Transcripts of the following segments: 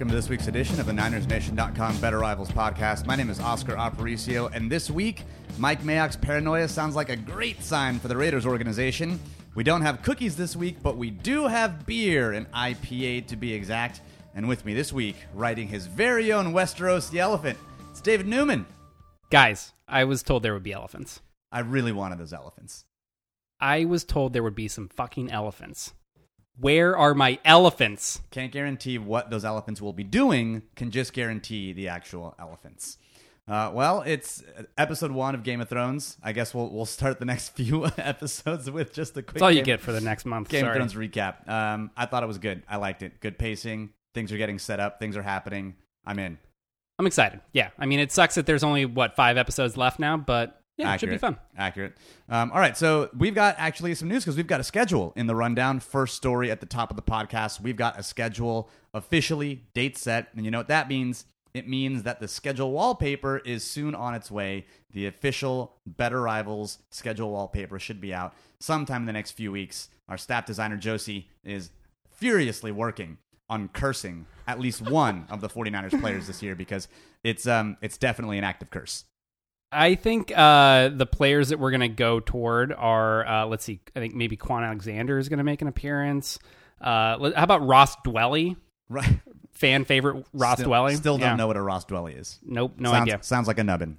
welcome to this week's edition of the NinersNation.com Better Rivals podcast. My name is Oscar Aparicio, and this week, Mike Mayock's paranoia sounds like a great sign for the Raiders organization. We don't have cookies this week, but we do have beer, an IPA to be exact. And with me this week, riding his very own Westeros the Elephant, it's David Newman. Guys, I was told there would be elephants. I really wanted those elephants. I was told there would be some fucking elephants. Where are my elephants? Can't guarantee what those elephants will be doing, can just guarantee the actual elephants. Uh, well, it's episode one of Game of Thrones. I guess we'll we'll start the next few episodes with just a quick. That's all you get for the next month. Game Sorry. of Thrones recap. Um, I thought it was good. I liked it. Good pacing. Things are getting set up. Things are happening. I'm in. I'm excited. Yeah, I mean, it sucks that there's only what five episodes left now, but yeah, it should be fun. Accurate. Um, all right, so we've got actually some news because we've got a schedule in the rundown. First story at the top of the podcast. We've got a schedule officially, date set, and you know what that means? It means that the schedule wallpaper is soon on its way. The official Better Rivals schedule wallpaper should be out sometime in the next few weeks. Our staff designer Josie is furiously working on cursing at least one of the 49ers players this year because it's um it's definitely an active curse. I think uh, the players that we're going to go toward are, uh, let's see, I think maybe Kwon Alexander is going to make an appearance. Uh, how about Ross Dwelley? Right. Fan favorite Ross still, Dwelley? Still don't Yeah. know what a Ross Dwelley is. Nope, no sounds, idea. Sounds like a nubbin.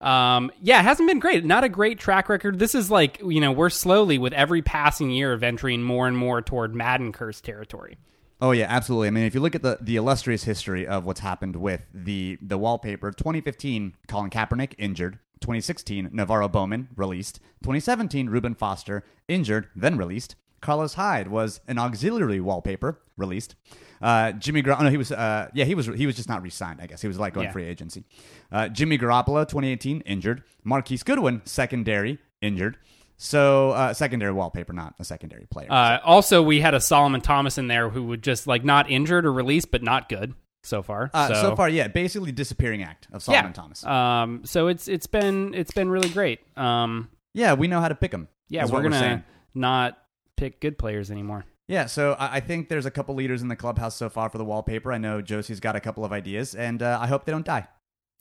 Um, yeah, it hasn't been great. Not a great track record. This is like, you know, we're slowly with every passing year venturing more and more toward Madden curse territory. Oh yeah, absolutely. I mean, if you look at the, the illustrious history of what's happened with the the wallpaper, 2015, Colin Kaepernick injured. 2016, NaVorro Bowman released. 2017, Reuben Foster injured, then released. Carlos Hyde was an auxiliary wallpaper released. Uh, Jimmy oh, no, he was uh, yeah, he was he was just not re-signed. I guess he was like going Yeah. free agency. Uh, Jimmy Garoppolo, 2018, injured. Marquise Goodwin, secondary, injured. So uh, secondary wallpaper, not a secondary player. Uh, also, we had a Solomon Thomas in there who would just like not injured or released, but not good so far. Uh, so, so far, yeah, basically disappearing act of Solomon yeah. Thomas. Um, so it's it's been it's been really great. Um, yeah, we know how to pick them. yeah, we're gonna saying. not pick good players anymore. Yeah, so I, think there's a couple leaders in the clubhouse so far for the wallpaper. I know Josie's got a couple of ideas, and uh, I hope they don't die.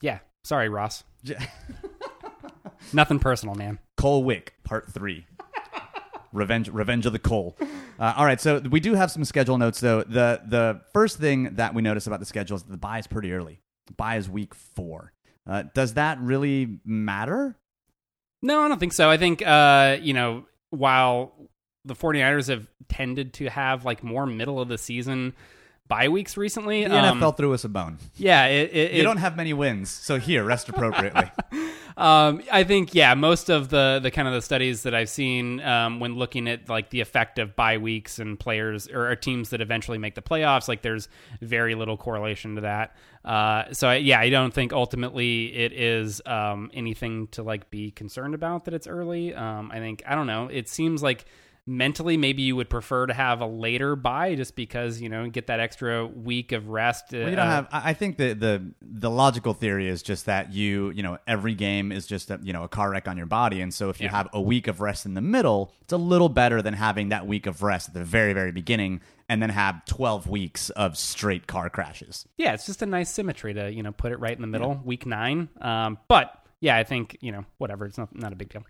Yeah, sorry, Ross. Nothing personal, man. Cole Wick, Part Three. Revenge, Revenge of the Cole. Uh, all right, so we do have some schedule notes though. The the first thing that we notice about the schedule is the buy is pretty early. Buy is week four. Uh, does that really matter? No, I don't think so. I think, uh, you know, while the 49ers have tended to have like more middle of the season bye weeks recently, The um, NFL threw us a bone. yeah, it, it, You it- don't have many wins, so here, rest appropriately. um, I think, yeah, most of the, the kind of the studies that I've seen um, when looking at like the effect of bye weeks and players or, or teams that eventually make the playoffs, like there's very little correlation to that. Uh, so I, yeah, I don't think ultimately it is um, anything to like be concerned about that it's early. Um, I think I don't know. It seems like mentally maybe you would prefer to have a later buy just because you know get that extra week of rest. Well, you don't have. I think the the the logical theory is just that you you know every game is just a, you know a car wreck on your body, and so if you Yeah. have a week of rest in the middle, it's a little better than having that week of rest at the very very beginning, and then have twelve weeks of straight car crashes. yeah, it's just a nice symmetry to you know put it right in the middle, week nine. Um, but yeah, I think you know whatever, it's not not a big deal.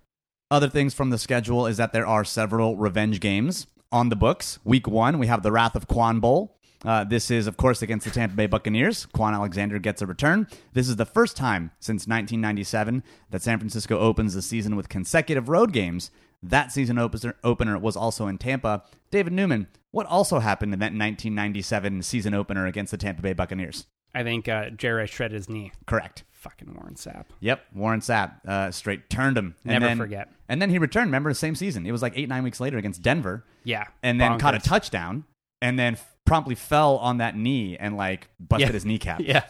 Other things from the schedule is that there are several revenge games on the books. Week one, we have the Wrath of Kwon Bowl. Uh, this is, of course, against the Tampa Bay Buccaneers. Kwon Alexander gets a return. This is the first time since 1997 that San Francisco opens the season with consecutive road games. That season opener, was also in Tampa. David Newman, what also happened in that 1997 season opener against the Tampa Bay Buccaneers? I think uh, Jerry shredded his knee. Correct. Fucking Warren Sapp. Yep, Warren Sapp uh, straight turned him. And Never then- forget. And then he returned. Remember the same season? It was like eight nine weeks later against Denver. Yeah, and then caught a touchdown, and then f- promply fell on that knee and like busted Yeah. his kneecap. Yeah,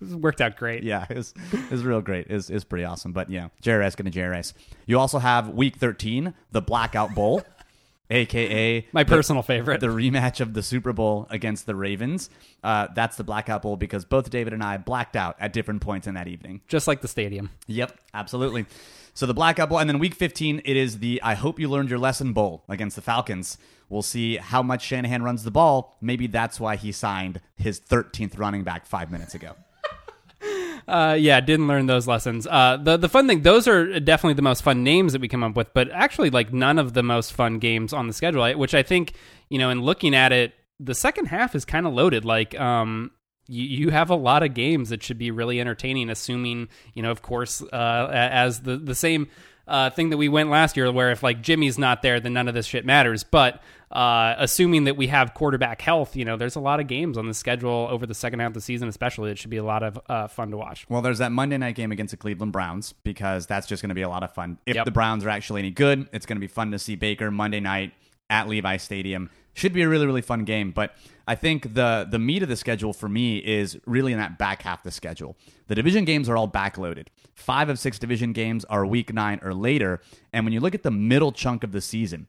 this worked out great. Yeah, it was it was real great. It was, it was pretty awesome. But yeah, JRS gonna JRS. You also have week thirteen, the Blackout Bowl. aka My the- personal favorite. the rematch of the Super Bowl against the Ravens. Uh, that's the blackout bowl because both David and I blacked out at different points in that evening. Just like the stadium. Yep, absolutely. So the blackout bowl, and then week 15, it is the I hope you learned your lesson bowl against the Falcons. We'll see how much Shanahan runs the ball. Maybe that's why he signed his 13th running back five minutes ago. Uh, yeah, didn't learn those lessons. Uh, the the fun thing, those are definitely the most fun names that we come up with, but actually, like none of the most fun games on the schedule. Which I think, you know, in looking at it, the second half is kind of loaded. Like, um, you you have a lot of games that should be really entertaining. Assuming, you know, of course, uh, as the the same. Uh, thing that we went last year, where if like Jimmy's not there, then none of this shit matters. But uh, assuming that we have quarterback health, you know, there's a lot of games on the schedule over the second half of the season, especially. It should be a lot of uh, fun to watch. Well, there's that Monday night game against the Cleveland Browns because that's just going to be a lot of fun. If Yep. the Browns are actually any good, it's going to be fun to see Baker Monday night at Levi Stadium. Should be a really really fun game, but I think the the meat of the schedule for me is really in that back half of the schedule. The division games are all backloaded. Five of six division games are week nine or later, and when you look at the middle chunk of the season,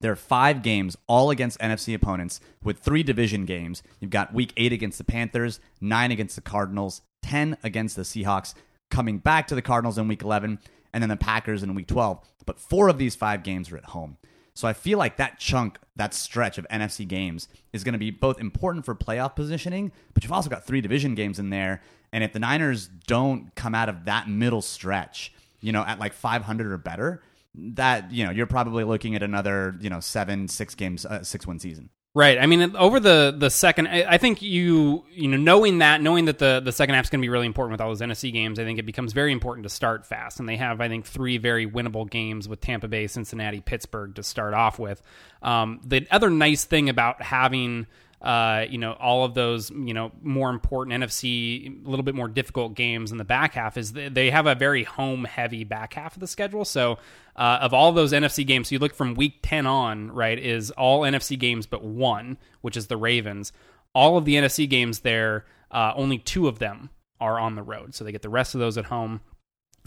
there are five games, all against NFC opponents, with three division games. You've got week eight against the Panthers, nine against the Cardinals, 10 against the Seahawks, coming back to the Cardinals in week 11, and then the Packers in week 12. But four of these five games are at home. So I feel like that chunk, that stretch of NFC games is going to be both important for playoff positioning, but you've also got three division games in there. And if the Niners don't come out of that middle stretch, you know, at like 500 or better, that you know you're probably looking at another you know seven six games uh, six win season Right. I mean, over the the second, I, I think you you know knowing that knowing that the the second half is going to be really important with all those NFC games, I think it becomes very important to start fast. And they have, I think, three very winnable games with Tampa Bay, Cincinnati, Pittsburgh to start off with. Um, the other nice thing about having uh, you know, all of those, you know, more important NFC, a little bit more difficult games in the back half is they have a very home heavy back half of the schedule. So, uh, of all those NFC games, so you look from week 10 on, right, is all NFC games but one, which is the Ravens. All of the NFC games there, uh, only two of them are on the road. So they get the rest of those at home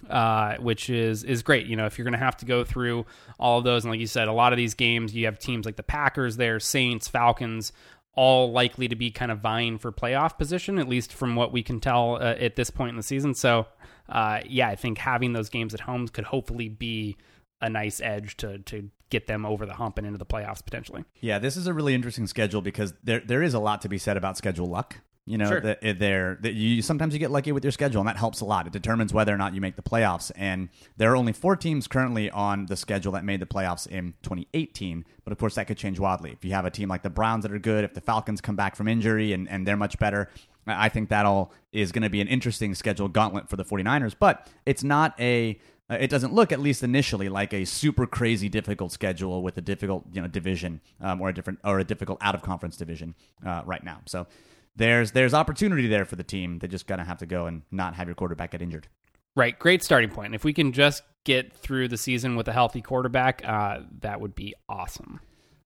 uh, which is is great. You know, if you're going to have to go through all of those, and like you said, a lot of these games, you have teams like the Packers, there, Saints, Falcons, all likely to be kind of vying for playoff position, at least from what we can tell uh, at this point in the season. So, uh, yeah, I think having those games at home could hopefully be a nice edge to to get them over the hump and into the playoffs potentially. yeah this is a really interesting schedule because there there is a lot to be said about schedule luck you know Sure. that it- there that you sometimes you get lucky with your schedule and that helps a lot it determines whether or not you make the playoffs and there are only four teams currently on the schedule that made the playoffs in 2018 but of course that could change wildly if you have a team like the browns that are good if the falcons come back from injury and, and they're much better i think that all is going to be an interesting schedule gauntlet for the 49ers but it's not a it doesn't look, at least initially, like a super crazy difficult schedule with a difficult, you know, division um, or a different or a difficult out of conference division uh, right now. So there's there's opportunity there for the team. They just gonna have to go and not have your quarterback get injured. Right, great starting point. If we can just get through the season with a healthy quarterback, uh, that would be awesome.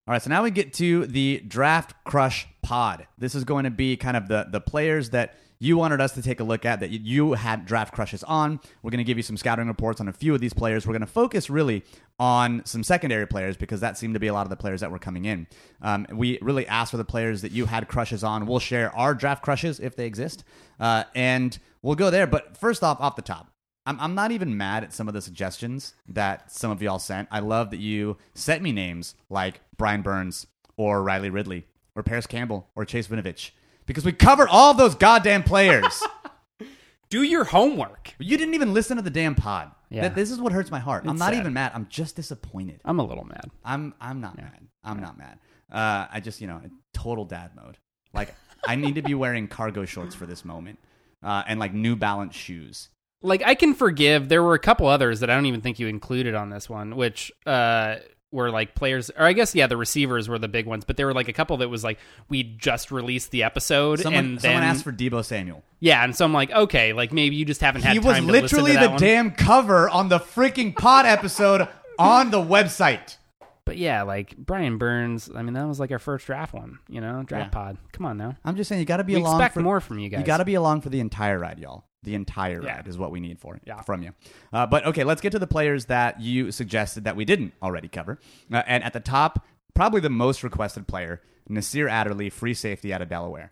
All right, so now we get to the draft crush pod. This is going to be kind of the the players that you wanted us to take a look at that you- had draft crushes on. We're going to give you some scouting reports on a few of these players. We're going to focus really on some secondary players because that seemed to be a lot of the players that were coming in. Um, we really asked for the players that you had crushes on. We'll share our draft crushes if they exist, uh, and we'll go there. But first off, off the top, I'm, I'm not even mad at some of the suggestions that some of y'all sent. I love that you sent me names like Brian Burns or Riley Ridley or Parris Campbell or Chase Winovich because we cover all those goddamn players. Do your homework. you didn't even listen to the damn pod. Yeah. That- this is what hurts my heart. I'm not sad. even mad. I'm just disappointed. I'm a little mad. I'm I'm not mad. I'm not mad. Uh, I just you know total dad mode. Like I need to be wearing cargo shorts for this moment uh, and like New Balance shoes. Like I can forgive. There were a couple others that I don't even think you included on this one, which uh, were like players, or I guess yeah, the receivers were the big ones. But there were like a couple that was like we just released the episode, Someone, and someone asked for Deebo Samuel. yeah, and so I'm like, okay, like maybe you just haven't had he time was literally the one. damn cover on the freaking pod episode on the website. But yeah, like Brian Burns. I mean, that was like our first draft one. You know, draft Yeah. pod. Come on now. I'm just saying you got to be We along expect for more from you guys. You got to be along for the entire ride, y'all. The entire Yeah. ride is what we need for Yeah. from you. Uh, but okay, let's get to the players that you suggested that we didn't already cover. Uh, and at the top, probably the most requested player, Nasir Adderley, free safety out of Delaware.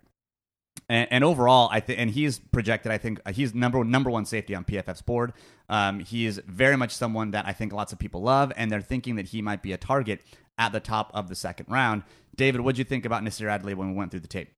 And, and overall, I think, and he's projected. I think uh, he's number number one safety on PFF's board. Um, he is very much someone that I think lots of people love, and they're thinking that he might be a target at the top of the second round. David, what did you think about Nasir Adderley when we went through the tape?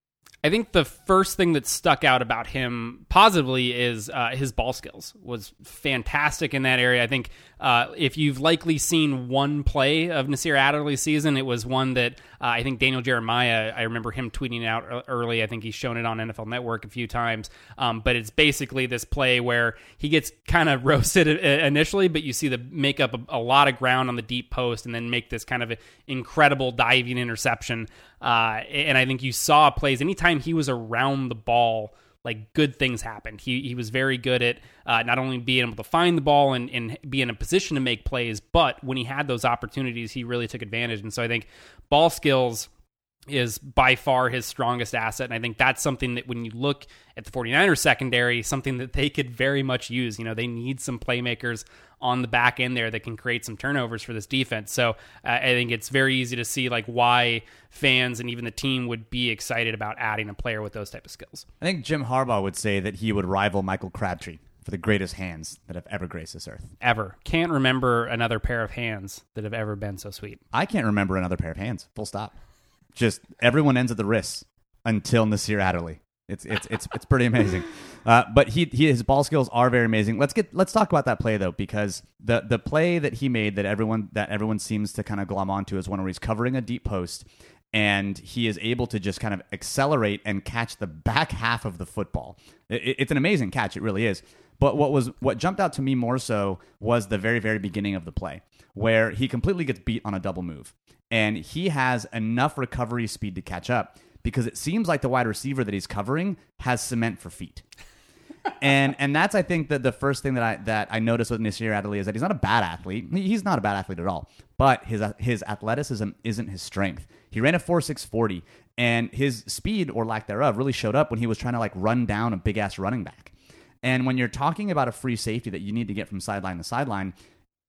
I think the first thing that stuck out about him positively is uh, his ball skills was fantastic in that area. I think uh, if you've likely seen one play of Nasir Adderley's season, it was one that uh, I think Daniel Jeremiah. I remember him tweeting out early. I think he's shown it on NFL Network a few times. Um, but it's basically this play where he gets kind of roasted initially, but you see the make up a, a, lot of ground on the deep post and then make this kind of incredible diving interception. Uh, and I think you saw plays anytime he was around the ball like good things happened. He he was very good at uh, not only being able to find the ball and, and be in a position to make plays, but when he had those opportunities, he really took advantage. And so I think ball skills is by far his strongest asset. And I think that's something that when you look at the 49ers secondary, something that they could very much use. You know, they need some playmakers on the back end there that can create some turnovers for this defense. So uh, I think it's very easy to see like why fans and even the team would be excited about adding a player with those type of skills. I think Jim Harbaugh would say that he would rival Michael Crabtree for the greatest hands that have ever graced this earth. Ever. Can't remember another pair of hands that have ever been so sweet. I can't remember another pair of hands. Full stop just everyone ends at the wrists until Nasir Adderley. It's it's it's it's pretty amazing. Uh, but he, he his ball skills are very amazing. Let's get let's talk about that play though because the the play that he made that everyone that everyone seems to kind of glom onto is one where he's covering a deep post and he is able to just kind of accelerate and catch the back half of the football. It, it's an amazing catch. It really is. But what was what jumped out to me more so was the very very beginning of the play where he completely gets beat on a double move and he has enough recovery speed to catch up because it seems like the wide receiver that he's covering has cement for feet. and and that's I think that the first thing that I that I noticed with Nasir Adderley is that he's not a bad athlete. He's not a bad athlete at all. But his uh, his athleticism isn't his strength. He ran a four six forty, and his speed or lack thereof really showed up when he was trying to like run down a big ass running back. And when you're talking about a free safety that you need to get from sideline to sideline,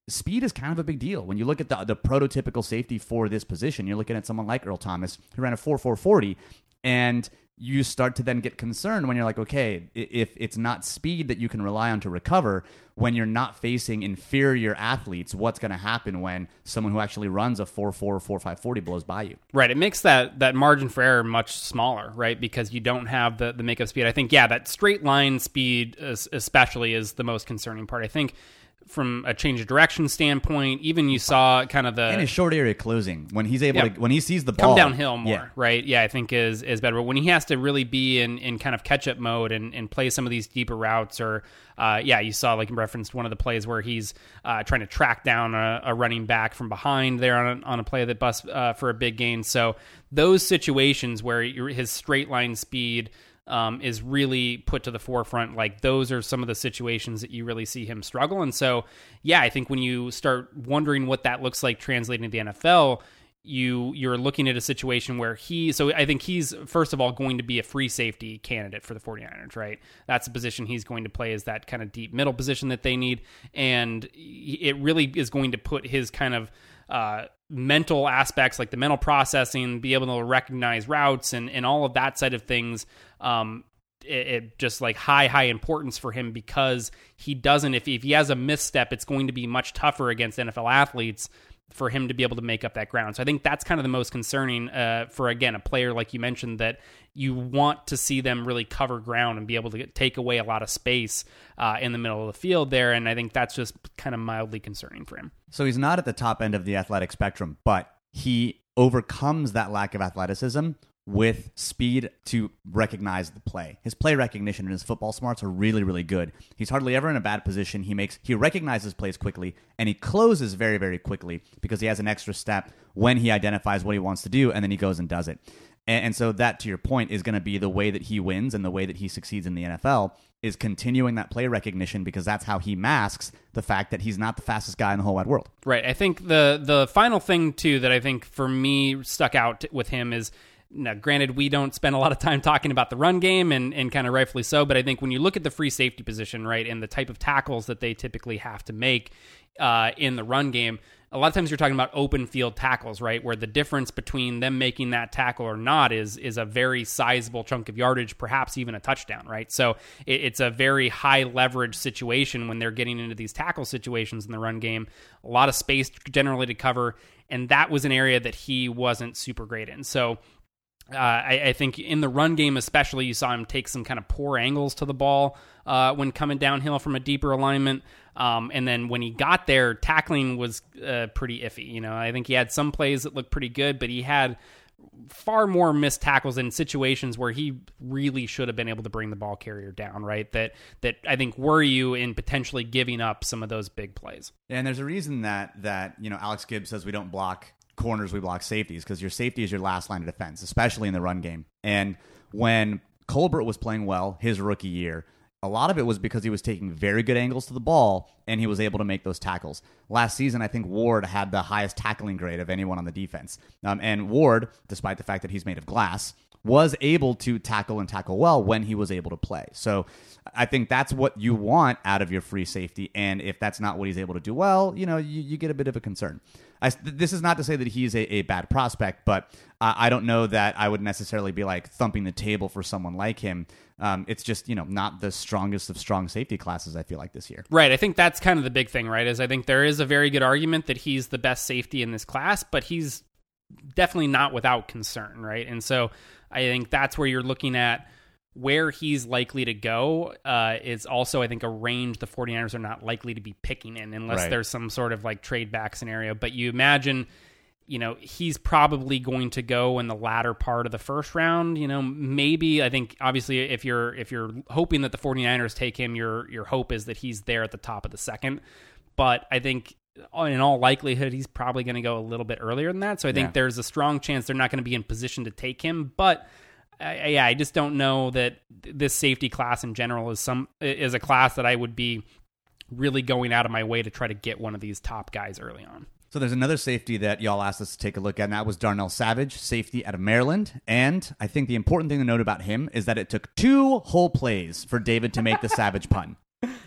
speed is kind of a big deal. When you look at the, the prototypical safety for this position, you're looking at someone like Earl Thomas, who ran a 4 4 40, and you start to then get concerned when you're like, okay, if it's not speed that you can rely on to recover, when you're not facing inferior athletes, what's going to happen when someone who actually runs a 4 4 4 5 40 blows by you? Right. It makes that, that margin for error much smaller, right? Because you don't have the, the makeup speed. I think, yeah, that straight line speed, especially, is the most concerning part. I think from a change of direction standpoint. Even you saw kind of the in his short area closing when he's able yeah, to when he sees the ball come downhill more, yeah. right? Yeah, I think is is better. But when he has to really be in in kind of catch up mode and, and play some of these deeper routes, or uh, yeah, you saw like referenced one of the plays where he's uh, trying to track down a, a, running back from behind there on a, on a play that busts uh, for a big gain. So those situations where his straight line speed um, is really put to the forefront. Like those are some of the situations that you really see him struggle. And so, yeah, I think when you start wondering what that looks like translating to the NFL, you you're looking at a situation where he so I think he's first of all going to be a free safety candidate for the 49ers, right? That's the position he's going to play is that kind of deep middle position that they need and it really is going to put his kind of uh, mental aspects like the mental processing, be able to recognize routes and, and all of that side of things. Um, it, it, just like high, high importance for him because he doesn't, if, if he has a misstep, it's going to be much tougher against NFL athletes for him to be able to make up that ground. So I think that's kind of the most concerning uh, for again a player like you mentioned that you want to see them really cover ground and be able to get, take away a lot of space uh, in the middle of the field there. And I think that's just kind of mildly concerning for him. So he's not at the top end of the athletic spectrum, but he overcomes that lack of athleticism with speed to recognize the play. His play recognition and his football smarts are really, really good. He's hardly ever in a bad position. He makes he recognizes plays quickly and he closes very, very quickly because he has an extra step when he identifies what he wants to do and then he goes and does it. And, and so that, to your point, is going to be the way that he wins and the way that he succeeds in the NFL is continuing that play recognition because that's how he masks the fact that he's not the fastest guy in the whole wide world. Right. I think the the final thing too that I think for me stuck out with him is now, granted, we don't spend a lot of time talking about the run game, and, and kind of rightfully so. But I think when you look at the free safety position, right, and the type of tackles that they typically have to make uh, in the run game, a lot of times you're talking about open field tackles, right? Where the difference between them making that tackle or not is is a very sizable chunk of yardage, perhaps even a touchdown, right? So it, it's a very high leverage situation when they're getting into these tackle situations in the run game. A lot of space generally to cover, and that was an area that he wasn't super great in. So uh, I, I, think in the run game, especially, you saw him take some kind of poor angles to the ball uh, when coming downhill from a deeper alignment. Um, and then when he got there, tackling was uh, pretty iffy. You know, I think he had some plays that looked pretty good, but he had far more missed tackles in situations where he really should have been able to bring the ball carrier down, right? That that I think worry you in potentially giving up some of those big plays. And there's a reason that that you know Alex Gibbs says we don't block corners, we block safeties because your safety is your last line of defense, especially in the run game. And when Colbert was playing well his rookie year, a lot of it was because he was taking very good angles to the ball and he was able to make those tackles. Last season, I think Ward had the highest tackling grade of anyone on the defense. Um, and Ward, despite the fact that he's made of glass, was able to tackle and tackle well when he was able to play. So I think that's what you want out of your free safety. And if that's not what he's able to do well, you know, you, you get a bit of a concern. I, this is not to say that he's a, a bad prospect, but I don't know that I would necessarily be like thumping the table for someone like him. Um, it's just you know not the strongest of strong safety classes. I feel like this year. Right. I think that's kind of the big thing. Right. Is I think there is a very good argument that he's the best safety in this class, but he's definitely not without concern. Right. And so I think that's where you're looking at where he's likely to go uh, is also, I think, a range the 49ers are not likely to be picking in unless right. there's some sort of like trade back scenario. But you imagine, you know, he's probably going to go in the latter part of the first round. You know, maybe I think obviously if you're if you're hoping that the 49ers take him, your your hope is that he's there at the top of the second. But I think in all likelihood, he's probably going to go a little bit earlier than that. So I think yeah. there's a strong chance they're not going to be in position to take him. But I, yeah, I just don't know that this safety class in general is some is a class that I would be really going out of my way to try to get one of these top guys early on. So there's another safety that y'all asked us to take a look at, and that was Darnell Savage, safety out of Maryland. And I think the important thing to note about him is that it took two whole plays for David to make the Savage pun.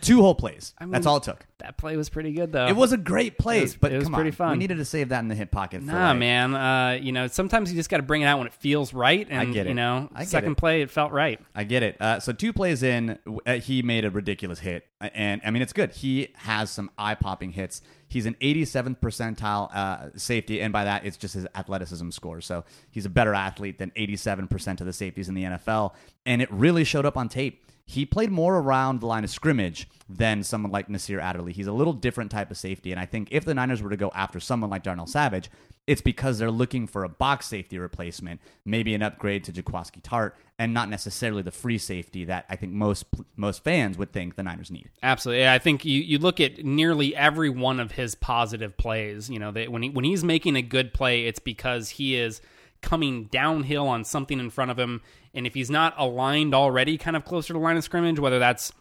Two whole plays. I mean, That's all it took. That play was pretty good, though. It was a great play, it was, but it was pretty on. fun. We needed to save that in the hip pocket. Nah, like, man. Uh, you know, sometimes you just got to bring it out when it feels right. And, I get it. You know, I second it. play, it felt right. I get it. Uh, so two plays in, uh, he made a ridiculous hit, and I mean, it's good. He has some eye popping hits. He's an 87th percentile uh, safety, and by that, it's just his athleticism score. So he's a better athlete than 87% of the safeties in the NFL, and it really showed up on tape he played more around the line of scrimmage than someone like Nasir Adderley. He's a little different type of safety. And I think if the Niners were to go after someone like Darnell Savage, it's because they're looking for a box safety replacement, maybe an upgrade to Jaquiski Tartt, and not necessarily the free safety that I think most most fans would think the Niners need. Absolutely, I think you, you look at nearly every one of his positive plays. You know, that when he, when he's making a good play, it's because he is coming downhill on something in front of him. And if he's not aligned already, kind of closer to line of scrimmage, whether that's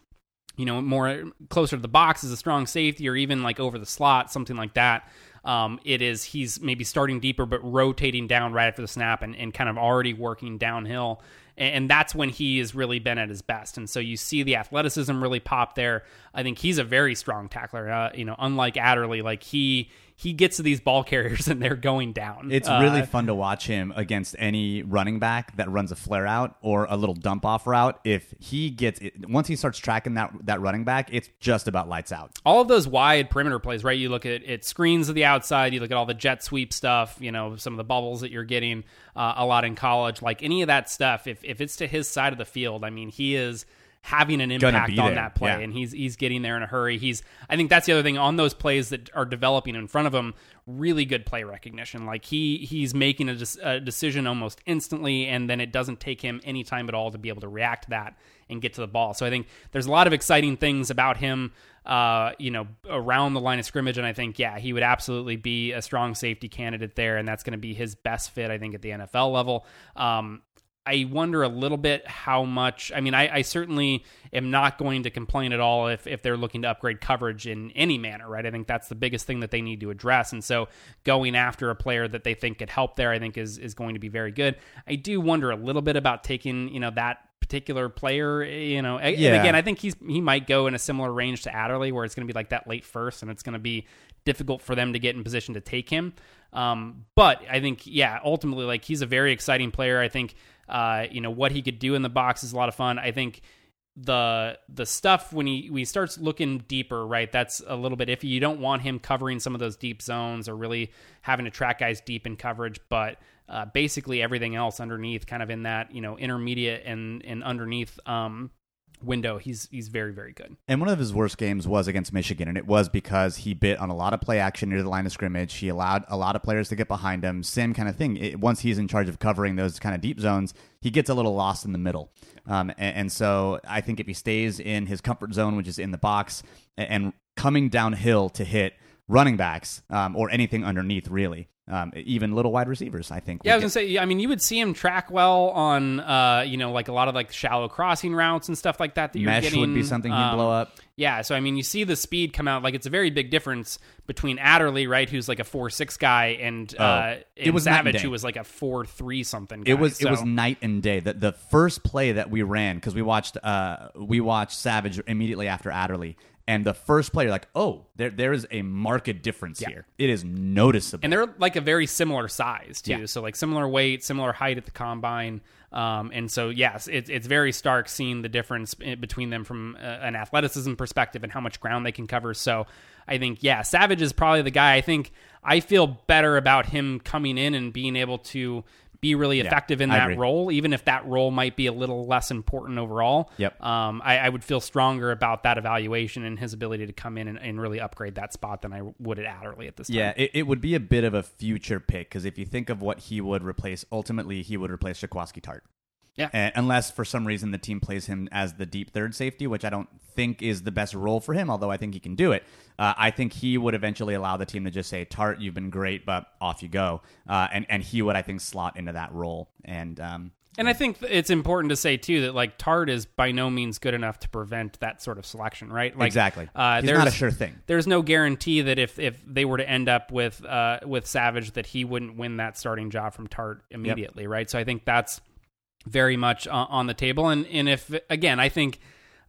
you know more closer to the box as a strong safety or even like over the slot, something like that. Um, it is he's maybe starting deeper but rotating down right after the snap and, and kind of already working downhill and that's when he has really been at his best. And so you see the athleticism really pop there. I think he's a very strong tackler. Uh, you know, unlike Adderley, like he he gets to these ball carriers and they're going down. It's uh, really fun to watch him against any running back that runs a flare out or a little dump off route. If he gets it, once he starts tracking that that running back, it's just about lights out. All of those wide perimeter plays, right? You look at it screens to the outside. You look at all the jet sweep stuff. You know, some of the bubbles that you're getting uh, a lot in college. Like any of that stuff, if if it's to his side of the field, I mean, he is having an impact on that play, yeah. and he's he's getting there in a hurry. He's I think that's the other thing on those plays that are developing in front of him. Really good play recognition. Like he he's making a, a decision almost instantly, and then it doesn't take him any time at all to be able to react to that and get to the ball. So I think there's a lot of exciting things about him. Uh, you know, around the line of scrimmage, and I think yeah, he would absolutely be a strong safety candidate there, and that's going to be his best fit, I think, at the NFL level. Um, I wonder a little bit how much. I mean, I, I, certainly am not going to complain at all if, if they're looking to upgrade coverage in any manner, right? I think that's the biggest thing that they need to address. And so going after a player that they think could help there, I think is, is going to be very good. I do wonder a little bit about taking, you know, that particular player. You know, Yeah. and again, I think he's he might go in a similar range to Adderley, where it's going to be like that late first, and it's going to be difficult for them to get in position to take him. Um, but I think, yeah, ultimately, like he's a very exciting player. I think, uh, you know, what he could do in the box is a lot of fun. I think the the stuff when he when he starts looking deeper, right? That's a little bit iffy. You don't want him covering some of those deep zones or really having to track guys deep in coverage, but uh, basically everything else underneath, kind of in that you know intermediate and and underneath um, window, he's he's very very good. And one of his worst games was against Michigan, and it was because he bit on a lot of play action near the line of scrimmage. He allowed a lot of players to get behind him. Same kind of thing. It, once he's in charge of covering those kind of deep zones, he gets a little lost in the middle. Um, and, and so I think if he stays in his comfort zone, which is in the box, and, and coming downhill to hit running backs um, or anything underneath, really, um, even little wide receivers, I think. Yeah, I was gonna say. I mean, you would see him track well on, uh, you know, like a lot of like shallow crossing routes and stuff like that. That you're Mesh getting, would be something he'd um, blow up. Yeah, so I mean, you see the speed come out. Like it's a very big difference between Adderley, right, who's like a four six guy, and uh, Oh, it was and Savage, who was like a four three something. Guy. It was it was night and day. The the first play that we ran because we watched uh we watched Savage immediately after Adderley, and the first player, like, oh, there there is a marked difference here. It is noticeable. and they're like a very similar size too. Yeah. So like similar weight, similar height at the combine. Um, and so yes, it's it's very stark seeing the difference between them from uh, an athleticism perspective and how much ground they can cover. So I think yeah, Savage is probably the guy. I think I feel better about him coming in and being able to be really effective in that role, even if that role might be a little less important overall. Yep. Um, I, I would feel stronger about that evaluation and his ability to come in and, and really upgrade that spot than I would at Adderley at this time. yeah, it, it would be a bit of a future pick because if you think of what he would replace, ultimately he would replace Jaquiski Tartt. Yeah. And unless for some reason the team plays him as the deep third safety, which I don't think is the best role for him, although I think he can do it. Uh, I think he would eventually allow the team to just say, "Tartt, you've been great, but off you go," uh, and and he would, I think, slot into that role. And um, And I think it's important to say too that like Tartt is by no means good enough to prevent that sort of selection, right? Like, exactly, Uh, he's there's not a sure thing. There's no guarantee that if if they were to end up with uh, with Savage that he wouldn't win that starting job from Tartt immediately, right? So I think that's very much uh, on the table. And and if again, I think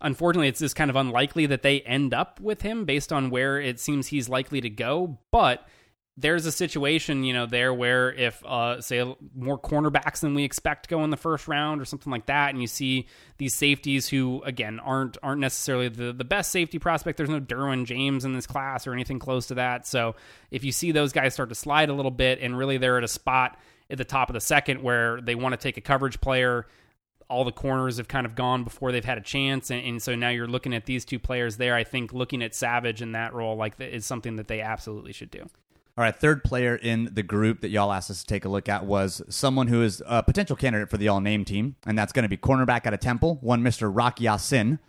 unfortunately it's just kind of unlikely that they end up with him based on where it seems he's likely to go, but there's a situation, you know, there where if, uh, say, more cornerbacks than we expect go in the first round or something like that, and you see these safeties who, again, aren't aren't necessarily the, the best safety prospect. There's no Derwin James in this class or anything close to that. So if you see those guys start to slide a little bit, and really they're at a spot at the top of the second where they want to take a coverage player, all the corners have kind of gone before they've had a chance, and, and so now you're looking at these two players there. I think looking at Savage in that role like is something that they absolutely should do. All right, third player in the group that y'all asked us to take a look at was someone who is a potential candidate for the all name team, and that's going to be cornerback out of Temple, one Mr. Rock Ya-Sin.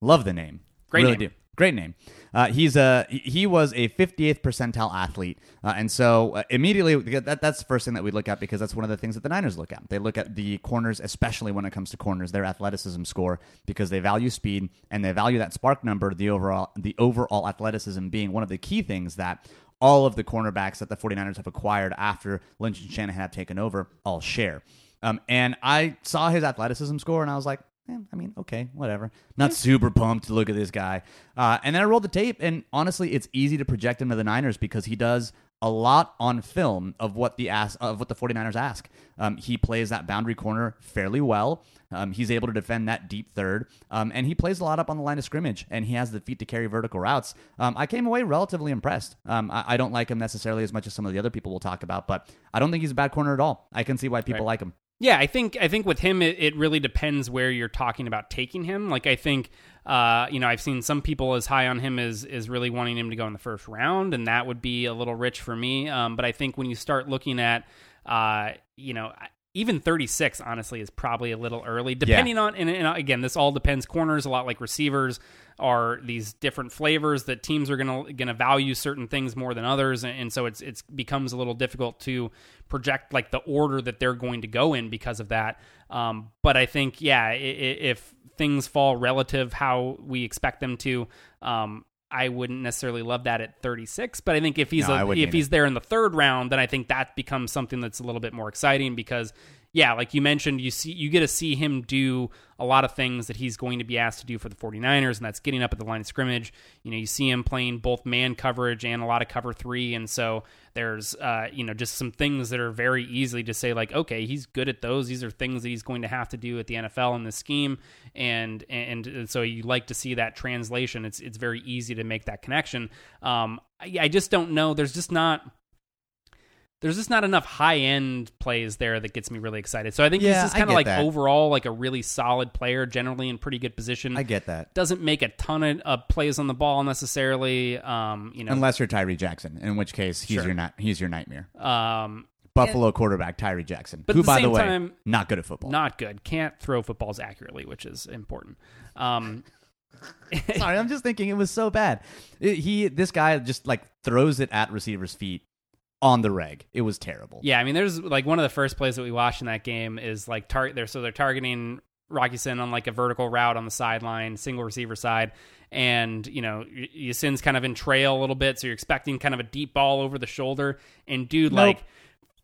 Love the name. Great really name. do. Great name. Uh, he's a he- was a 58th percentile athlete, uh, and so uh, immediately that that's the first thing that we look at because that's one of the things that the Niners look at. They look at the corners, especially when it comes to corners, their athleticism score because they value speed and they value that spark number, the overall the overall athleticism being one of the key things that all of the cornerbacks that the 49ers have acquired after Lynch and Shanahan have taken over all share. Um, and I saw his athleticism score and I was like, eh, I mean, okay, whatever. Not super pumped to look at this guy. Uh, and then I rolled the tape, and honestly, it's easy to project him to the Niners because he does a lot on film of what the ask, of what the 49ers ask. Um, he plays that boundary corner fairly well. Um, he's able to defend that deep third, um, and he plays a lot up on the line of scrimmage, and he has the feet to carry vertical routes. Um, I came away relatively impressed. Um, I, I don't like him necessarily as much as some of the other people we'll talk about, but I don't think he's a bad corner at all. I can see why people Right. like him. Yeah, I think I think with him it, it really depends where you're talking about taking him. Like I think uh, you know, I've seen some people as high on him as is really wanting him to go in the first round, and that would be a little rich for me. Um, but I think when you start looking at uh, you know, even 36 honestly is probably a little early depending on and, and again this all depends. Corners a lot like receivers are these different flavors that teams are going to going to value certain things more than others and, and so it's it's becomes a little difficult to project like the order that they're going to go in because of that. Um, but I think yeah if things fall relative how we expect them to um, I wouldn't necessarily love that at 36, but I think if he's No, a, if he's there in the third round, then I think that becomes something that's a little bit more exciting because yeah, like you mentioned, you see you get to see him do a lot of things that he's going to be asked to do for the 49ers, and that's getting up at the line of scrimmage. You know, you see him playing both man coverage and a lot of cover three, and so there's uh, you know just some things that are very easily to say like, okay, he's good at those. These are things that he's going to have to do at the NFL in this scheme, and and, and so you like to see that translation. It's it's very easy to make that connection. Um, I, I just don't know. There's just not there's just not enough high end plays there that gets me really excited. So I think Yeah, he's just kind of like that. overall like a really solid player, generally in pretty good position. I get that. Doesn't make a ton of uh, plays on the ball necessarily. Um, you know, Unless you're Tyree Jackson, in which case he's Sure. your not he's your nightmare. um, Buffalo quarterback Tyree Jackson, But who the by the way time- not good at football. not good. Can't throw footballs accurately, which is important. Um, Sorry, I'm just thinking it was so bad. It- he this guy just like throws it at receivers' feet on the reg. It was terrible. Yeah, I mean, there's like one of the first plays that we watched in that game is like tar- they're so they're targeting Rock Ya-Sin on like a vertical route on the sideline, single receiver side, and you know Ya-Sin's kind of in trail a little bit, so you're expecting kind of a deep ball over the shoulder, and dude Nope. like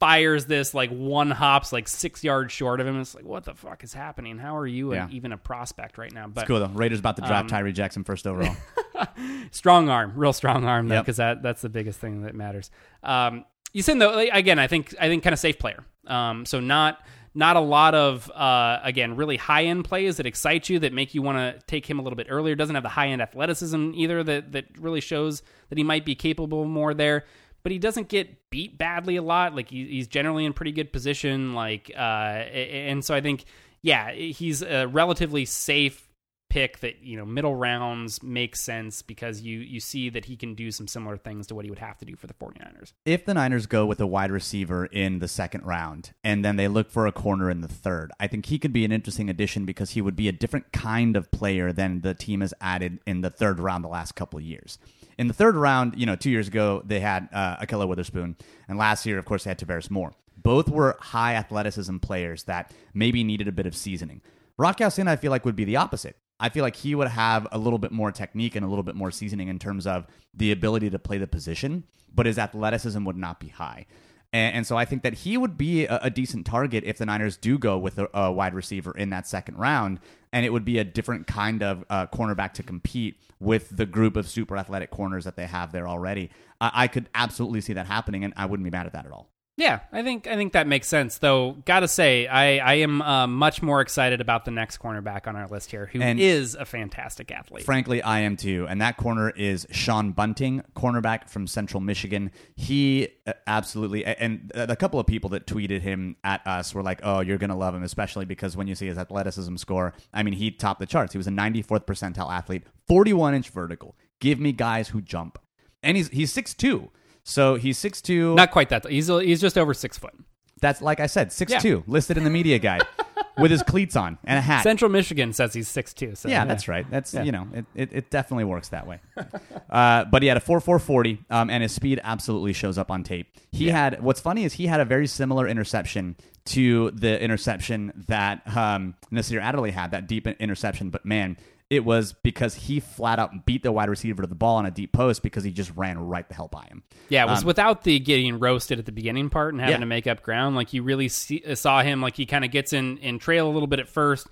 fires this like one hops like six yards short of him. It's like what the fuck is happening? How are you a- even a prospect right now? But It's cool though. Raiders about to draft Um, Tyree Jackson first overall. strong arm, real strong arm though, Yep. because that that's the biggest thing that matters. Um, Ya-Sin though, again, I think I think kind of safe player. Um, so not not a lot of uh, again really high end plays that excite you that make you want to take him a little bit earlier. Doesn't have the high end athleticism either that that really shows that he might be capable more there. But he doesn't get beat badly a lot. Like he, he's generally in pretty good position. Like uh, and so I think yeah, he's a relatively safe pick that you know middle rounds makes sense because you you see that he can do some similar things to what he would have to do for the 49ers. if the Niners go with a wide receiver in the second round and then they look for a corner in the third, I think he could be an interesting addition because he would be a different kind of player than the team has added in the third round the last couple years. In the third round, you know, two years ago they had uh, Ahkello Witherspoon, and last year, of course, they had Tarvarius Moore. Both were high athleticism players that maybe needed a bit of seasoning. Rock Sin, I feel like, would be the opposite. I feel like he would have a little bit more technique and a little bit more seasoning in terms of the ability to play the position, but his athleticism would not be high. And, and so I think that he would be a, a decent target if the Niners do go with a, a wide receiver in that second round. And it would be a different kind of uh, cornerback to compete with the group of super athletic corners that they have there already. I, I could absolutely see that happening, and I wouldn't be mad at that at all. Yeah, I think I think that makes sense. Though, gotta say, I I am uh, much more excited about the next cornerback on our list here, who is And- a fantastic athlete. Frankly, I am too. And that corner is Sean Bunting, cornerback from Central Michigan. He uh, absolutely, and a couple of people that tweeted him at us were like, oh, you're to love him, especially because when you see his athleticism score, I mean, he topped the charts. He was a 94th percentile athlete, 41 inch vertical. Give me guys who jump. And he's he's 6'2. So he's six two. Not quite that. He's he's just over six foot. That's like I said, six two, listed in the media guide with his cleats on and a hat. Central Michigan says he's six two. So yeah, that's right. That's Yeah. you know, it, it, it definitely works that way. uh, but he had a four four forty, um, and his speed absolutely shows up on tape. He had what's funny is he had a very similar interception to the interception that um, Nasir Adderley had, that deep interception. But man, it was because he flat out beat the wide receiver to the ball on a deep post because he just ran right the hell by him. Yeah, it was Um, without the getting roasted at the beginning part and having Yeah. to make up ground. Like you really see, uh, saw him, like he kind of gets in in trail a little bit at first.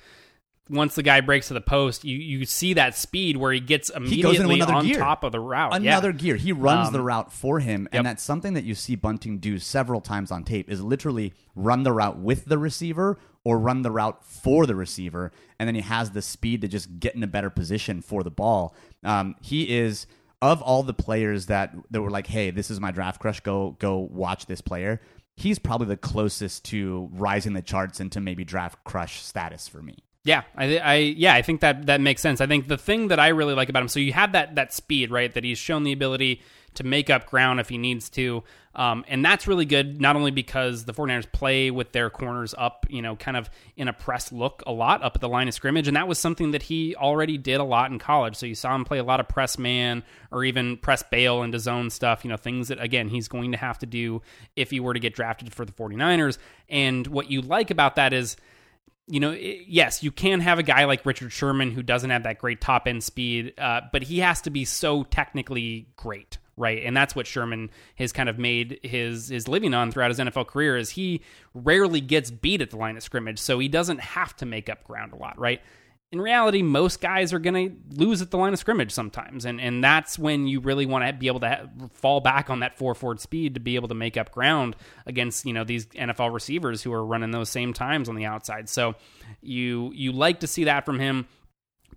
Once the guy breaks to the post, you you see that speed where he gets He immediately another on gear. top of the route. Another Yeah. gear. He runs Um, the route for him, yep. and that's something that you see Bunting do several times on tape. Is literally run the route with the receiver or run the route for the receiver, and then he has the speed to just get in a better position for the ball. Um, he is of all the players that that were like, "Hey, this is my draft crush. Go go watch this player." He's probably the closest to rising the charts into maybe draft crush status for me. Yeah, I, I yeah, I think that that makes sense. I think the thing that I really like about him, so you have that that speed, right? That he's shown the ability to make up ground if he needs to, um, and that's really good. Not only because the 49ers play with their corners up, you know, kind of in a press look a lot up at the line of scrimmage, and that was something that he already did a lot in college. So you saw him play a lot of press man or even press bail into zone stuff. You know, things that again he's going to have to do if he were to get drafted for the 49ers. And what you like about that is you know, yes, you can have a guy like Richard Sherman who doesn't have that great top end speed, uh, but he has to be so technically great, right? And that's what Sherman has kind of made his his living on throughout his NFL career is he rarely gets beat at the line of scrimmage, so he doesn't have to make up ground a lot, right? In reality, most guys are going to lose at the line of scrimmage sometimes, and and that's when you really want to be able to ha- fall back on that four forward speed to be able to make up ground against you know these NFL receivers who are running those same times on the outside. So you you like to see that from him.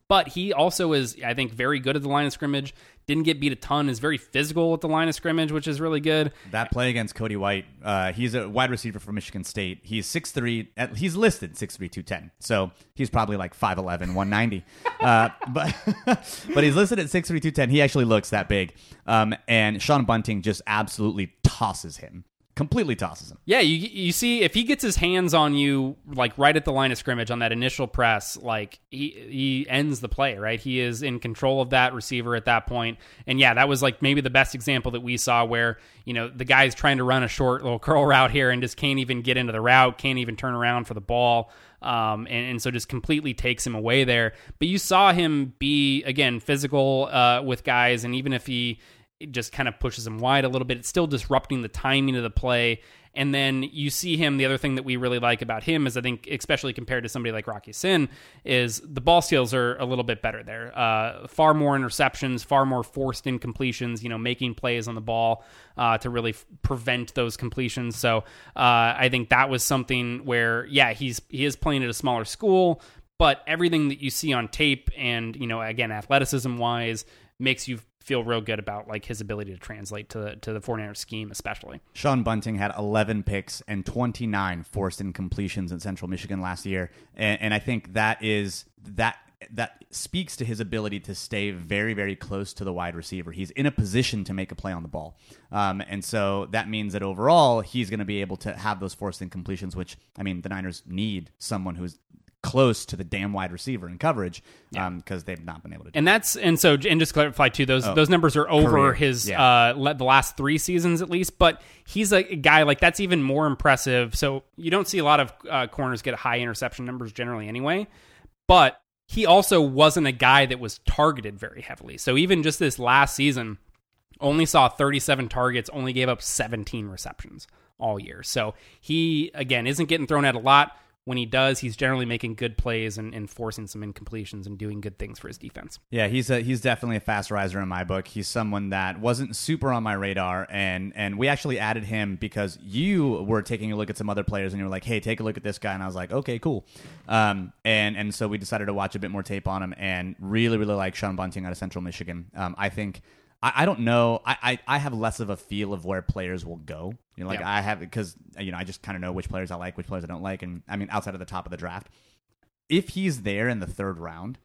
But he also is, I think, very good at the line of scrimmage. Didn't get beat a ton. Is very physical at the line of scrimmage, which is really good. That play against Cody White, uh, he's a wide receiver from Michigan State. He's 6'3", at, he's listed 6'3", 210. So he's probably like 5'11", 190. uh, but but he's listed at 6'3", 210. He actually looks that big. Um, and Sean Bunting just absolutely tosses him completely tosses him. Yeah, you you see if he gets his hands on you like right at the line of scrimmage on that initial press, like he he ends the play, right? He is in control of that receiver at that point. And yeah, that was like maybe the best example that we saw where, you know, the guy's trying to run a short little curl route here and just can't even get into the route, can't even turn around for the ball. Um, and, and, so just completely takes him away there. But you saw him be again physical uh, with guys, and even if he it just kind of pushes him wide a little bit. It's still disrupting the timing of the play. And then you see him. The other thing that we really like about him is, I think, especially compared to somebody like Rock Ya-Sin, is the ball skills are a little bit better there. Uh, far more interceptions, far more forced incompletions. You know, making plays on the ball uh, to really f- prevent those completions. So uh, I think that was something where, yeah, he's he is playing at a smaller school, but everything that you see on tape and you know, again, athleticism wise, makes you feel real good about like his ability to translate to the, to the 49ers scheme, especially. Sean Bunting had 11 picks and 29 forced incompletions in Central Michigan last year, and, and I think that is that that speaks to his ability to stay very, very close to the wide receiver. He's in a position to make a play on the ball. Um, and so that means that overall, he's going to be able to have those forced incompletions, which, I mean, the Niners need someone who's close to the damn wide receiver in coverage because yeah. um, they've not been able to. and that's and so and just clarify too those oh, those numbers are over career. his yeah. uh le- the last three seasons at least. But he's a guy like that's even more impressive. So you don't see a lot of uh, corners get high interception numbers generally anyway, but he also wasn't a guy that was targeted very heavily. So even just this last season, only saw 37 targets, only gave up 17 receptions all year. So he again isn't getting thrown at a lot when he does, he's generally making good plays and, and, forcing some incompletions and doing good things for his defense. Yeah, he's a, he's definitely a fast riser in my book. He's someone that wasn't super on my radar, and and we actually added him because you were taking a look at some other players, and you were like, "Hey, take a look at this guy," and I was like, "Okay, cool." Um, and and so we decided to watch a bit more tape on him, and really really like Sean Bunting out of Central Michigan. Um, I think I, I don't know. I, I, I have less of a feel of where players will go. You know, like yeah. I have because you know I just kind of know which players I like, which players I don't like, and I mean outside of the top of the draft, if he's there in the third round,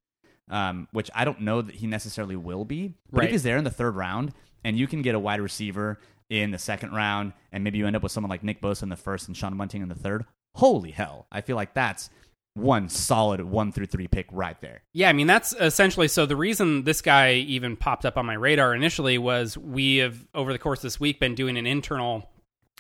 um, which I don't know that he necessarily will be, but right. if he's there in the third round and you can get a wide receiver in the second round, and maybe you end up with someone like Nick Bosa in the first and Sean Bunting in the third, holy hell! I feel like that's one solid one through three pick right there. Yeah, I mean that's essentially so the reason this guy even popped up on my radar initially was we have over the course of this week been doing an internal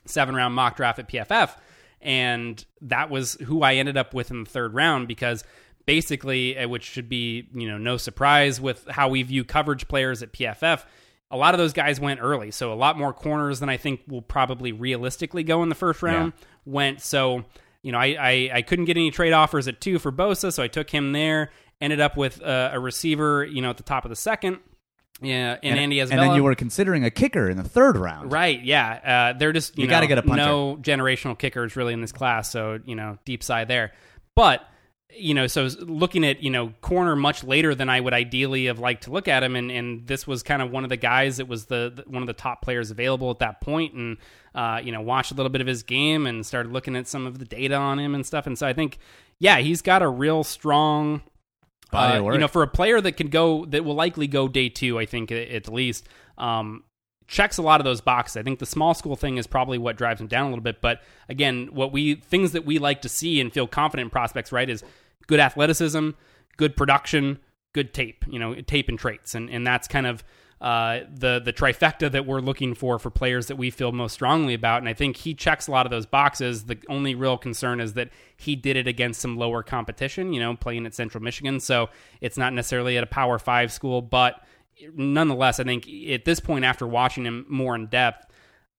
seven round mock draft at PFF, and that was who I ended up with in the third round because basically, uh, which should be you know no surprise with how we view coverage players at PFF. A lot of those guys went early, so a lot more corners than I think will probably realistically go in the first round yeah. went. So you know, I, I, I couldn't get any trade offers at two for Bosa, so I took him there. Ended up with a, a receiver, you know, at the top of the second. Yeah, and, and Andy Isabella. And then you were considering a kicker in the third round, right? Yeah, uh, they're just you, you got to get a punter. No generational kickers really in this class, so you know, deep side there. But you know, so looking at you know corner much later than I would ideally have liked to look at him, and, and this was kind of one of the guys that was the, the one of the top players available at that point, and uh, you know watched a little bit of his game and started looking at some of the data on him and stuff, and so I think yeah, he's got a real strong body uh, You know, for a player that can go that will likely go day two, I think at, the least. Um, checks a lot of those boxes. I think the small school thing is probably what drives him down a little bit. But again, what we things that we like to see and feel confident in prospects, right, is good athleticism, good production, good tape, you know, tape and traits. And, and that's kind of uh, the the trifecta that we're looking for for players that we feel most strongly about. And I think he checks a lot of those boxes. The only real concern is that he did it against some lower competition, you know, playing at Central Michigan. So it's not necessarily at a Power Five school, but nonetheless, I think at this point, after watching him more in depth,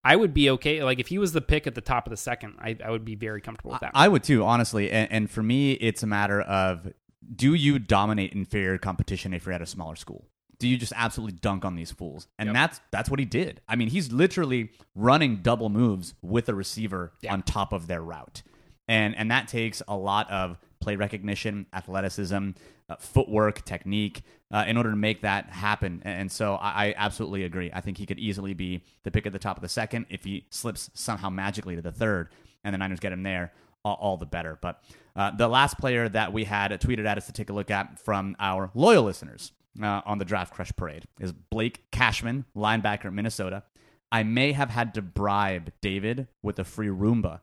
I would be okay. Like if he was the pick at the top of the second, I, I would be very comfortable with that. I would too, honestly. And, and for me, it's a matter of do you dominate inferior competition if you're at a smaller school? Do you just absolutely dunk on these fools? And Yep. that's that's what he did. I mean, he's literally running double moves with a receiver Yeah. on top of their route, and and that takes a lot of play recognition, athleticism, uh, footwork, technique uh, in order to make that happen. And, so I, I absolutely agree. I think he could easily be the pick at the top of the second if he slips somehow magically to the third, and the Niners get him there all, all the better. But uh, the last player that we had tweeted at us to take a look at from our loyal listeners uh, on the Draft Crush Parade is Blake Cashman, linebacker at Minnesota. I may have had to bribe David with a free Roomba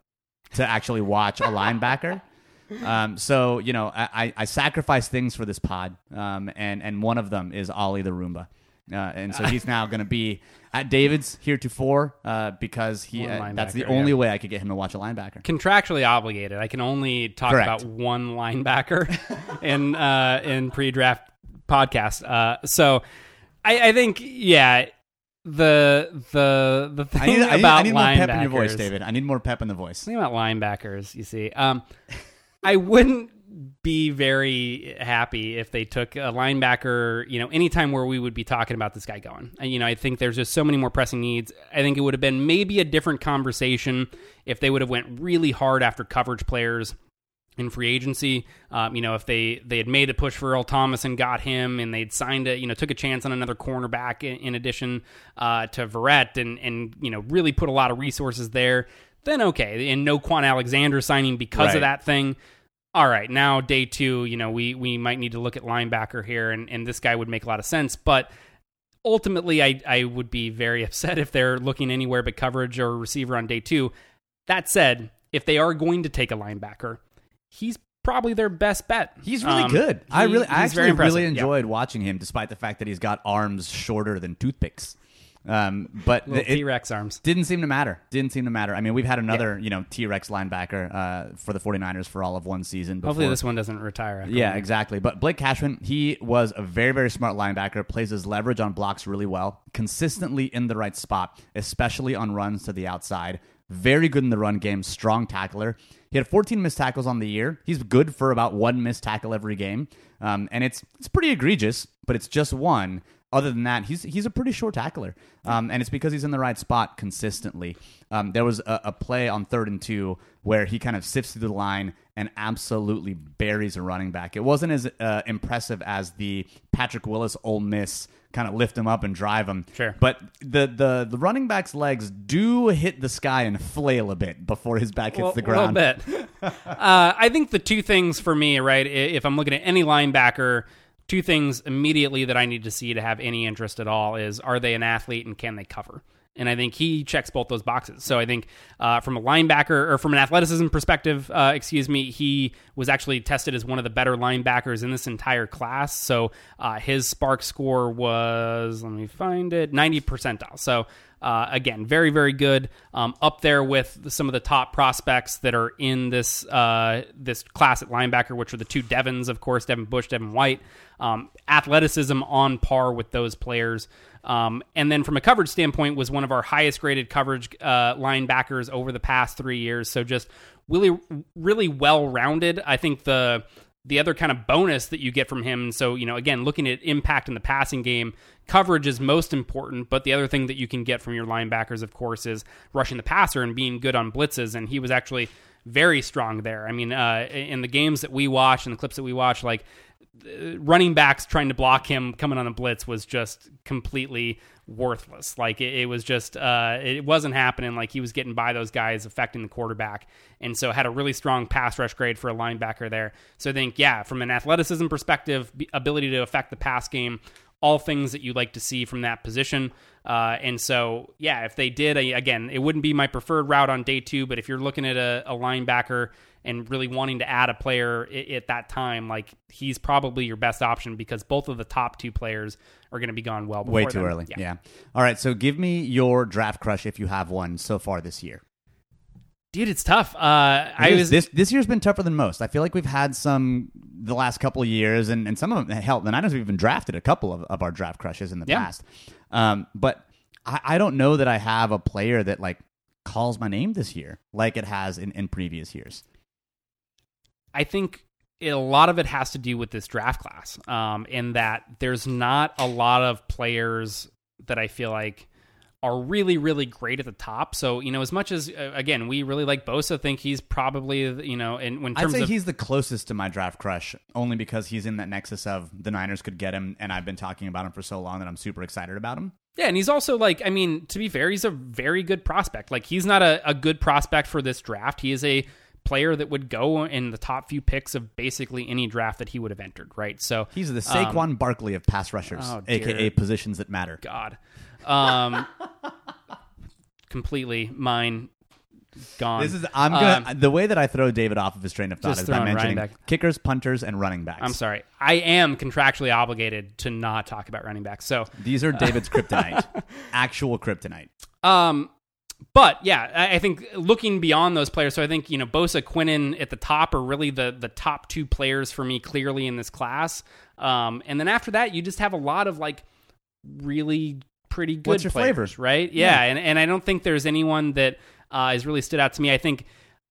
to actually watch a linebacker. Um, so you know, I, I, I sacrifice things for this pod, um, and and one of them is Ollie the Roomba, uh, and so he's now going to be at David's here heretofore uh, because he uh, that's the only yeah. way I could get him to watch a linebacker. Contractually obligated. I can only talk Correct. about one linebacker in uh, in pre-draft podcast. Uh, so I, I think yeah. The the the thing I need, I need, about I need more pep in your voice, David. I need more pep in the voice. Think about linebackers, you see. Um, I wouldn't be very happy if they took a linebacker, you know, anytime where we would be talking about this guy going. And, you know, I think there's just so many more pressing needs. I think it would have been maybe a different conversation if they would have went really hard after coverage players in free agency. Um, you know, if they they had made the push for Earl Thomas and got him, and they'd signed a you know took a chance on another cornerback in, in addition uh, to Verrett, and and you know really put a lot of resources there. Then okay, and no Kwon Alexander signing because Right. of that thing. All right, now day two, you know we we might need to look at linebacker here, and and this guy would make a lot of sense, but. Ultimately, I, I would be very upset if they're looking anywhere but coverage or receiver on day two. That said, if they are going to take a linebacker, he's probably their best bet. He's really Um, good. I really, I actually really Yeah. enjoyed watching him, despite the fact that he's got arms shorter than toothpicks. Um, but the- T Rex arms. didn't seem to matter. Didn't seem to matter. I mean, we've had another, you know, T Rex linebacker uh, for the 49ers for all of one season. Before. Hopefully, this one doesn't retire. Yeah, one. exactly. But Blake Cashman, he was a very, very smart linebacker, plays his leverage on blocks really well, consistently in the right spot, especially on runs to the outside. Very good in the run game, strong tackler. He had 14 missed tackles on the year. He's good for about one missed tackle every game, um, and it's it's pretty egregious, but it's just one. Other than that, he's he's a pretty short tackler, um, and it's because he's in the right spot consistently. Um, there was a, a play on third and two where he kind of sifts through the line and absolutely buries a running back. It wasn't as uh, impressive as the Patrick Willis Ole Miss kind of lift him up and drive him. Sure. but the the the running back's legs do hit the sky and flail a bit before his back hits Well, the ground. A little bit. uh, I think the two things for me, right? If I'm looking at any linebacker, two things immediately that I need to see to have any interest at all is are they an athlete and can they cover? And I think he checks both those boxes. So I think uh, from a linebacker or from an athleticism perspective, uh, excuse me, he was actually tested as one of the better linebackers in this entire class. So uh, his SPARQ score was, let me find it, 90 percentile. So uh, again, very, very good. Um, up there with some of the top prospects that are in this uh, this class at linebacker, which are the two Devons, of course, Devin Bush, Devin White. Um, athleticism on par with those players. Um, and then from a coverage standpoint, was one of our highest graded coverage uh, linebackers over the past three years. So just really, really well rounded. I think the the other kind of bonus that you get from him. So, you know, again, looking at impact in the passing game, coverage is most important. But the other thing that you can get from your linebackers, of course, is rushing the passer and being good on blitzes. And he was actually very strong there. I mean, uh, in the games that we watch and the clips that we watch, like running backs trying to block him coming on a blitz was just completely worthless. Like it, it was just, uh, it wasn't happening. Like he was getting by those guys, affecting the quarterback, and so had a really strong pass rush grade for a linebacker there. So I think, yeah, from an athleticism perspective, ability to affect the pass game, all things that you like to see from that position. Uh, and so, yeah, if they did, again, it wouldn't be my preferred route on day two. But if you're looking at a, a linebacker and really wanting to add a player i- at that time, like he's probably your best option because both of the top two players are going to be gone well before Way too then. early. Yeah. All right. So give me your draft crush if you have one so far this year. Dude, it's tough. Uh, I This- was this this year's been tougher than most. I feel like we've had some the last couple of years, and, and some of them hell, the Niners have even drafted a couple of, of our draft crushes in the Yeah. past. Um, but I, I don't know that I have a player that like calls my name this year like it has in, in previous years. I think it, a lot of it has to do with this draft class, um, in that there's not a lot of players that I feel like are really, really great at the top. So you know, as much as uh, again, we really like Bosa, think he's probably you know, in, in I'd say of he's the closest to my draft crush, only because he's in that nexus of the Niners could get him, and I've been talking about him for so long that I'm super excited about him. Yeah, and he's also like, I mean, to be fair, he's a very good prospect. Like, he's not a, a good prospect for this draft. He is a player that would go in the top few picks of basically any draft that he would have entered, right? So He's the Saquon Barkley of pass rushers, Um, oh, aka positions that matter. God, um, completely mine gone. This is I'm gonna Um, the way that I throw David off of his train of thought is by mentioning kickers, punters, and running backs. I'm sorry. I am contractually obligated to not talk about running backs. So, These are David's kryptonite, actual kryptonite. Um, but yeah, I, I think looking beyond those players, so I think you know Bosa, Quinnen at the top are really the the top two players for me clearly in this class. Um, and then after that, you just have a lot of like really pretty good What's your players, flavor? right? Yeah, and and I don't think there's anyone that uh, has really stood out to me. I think.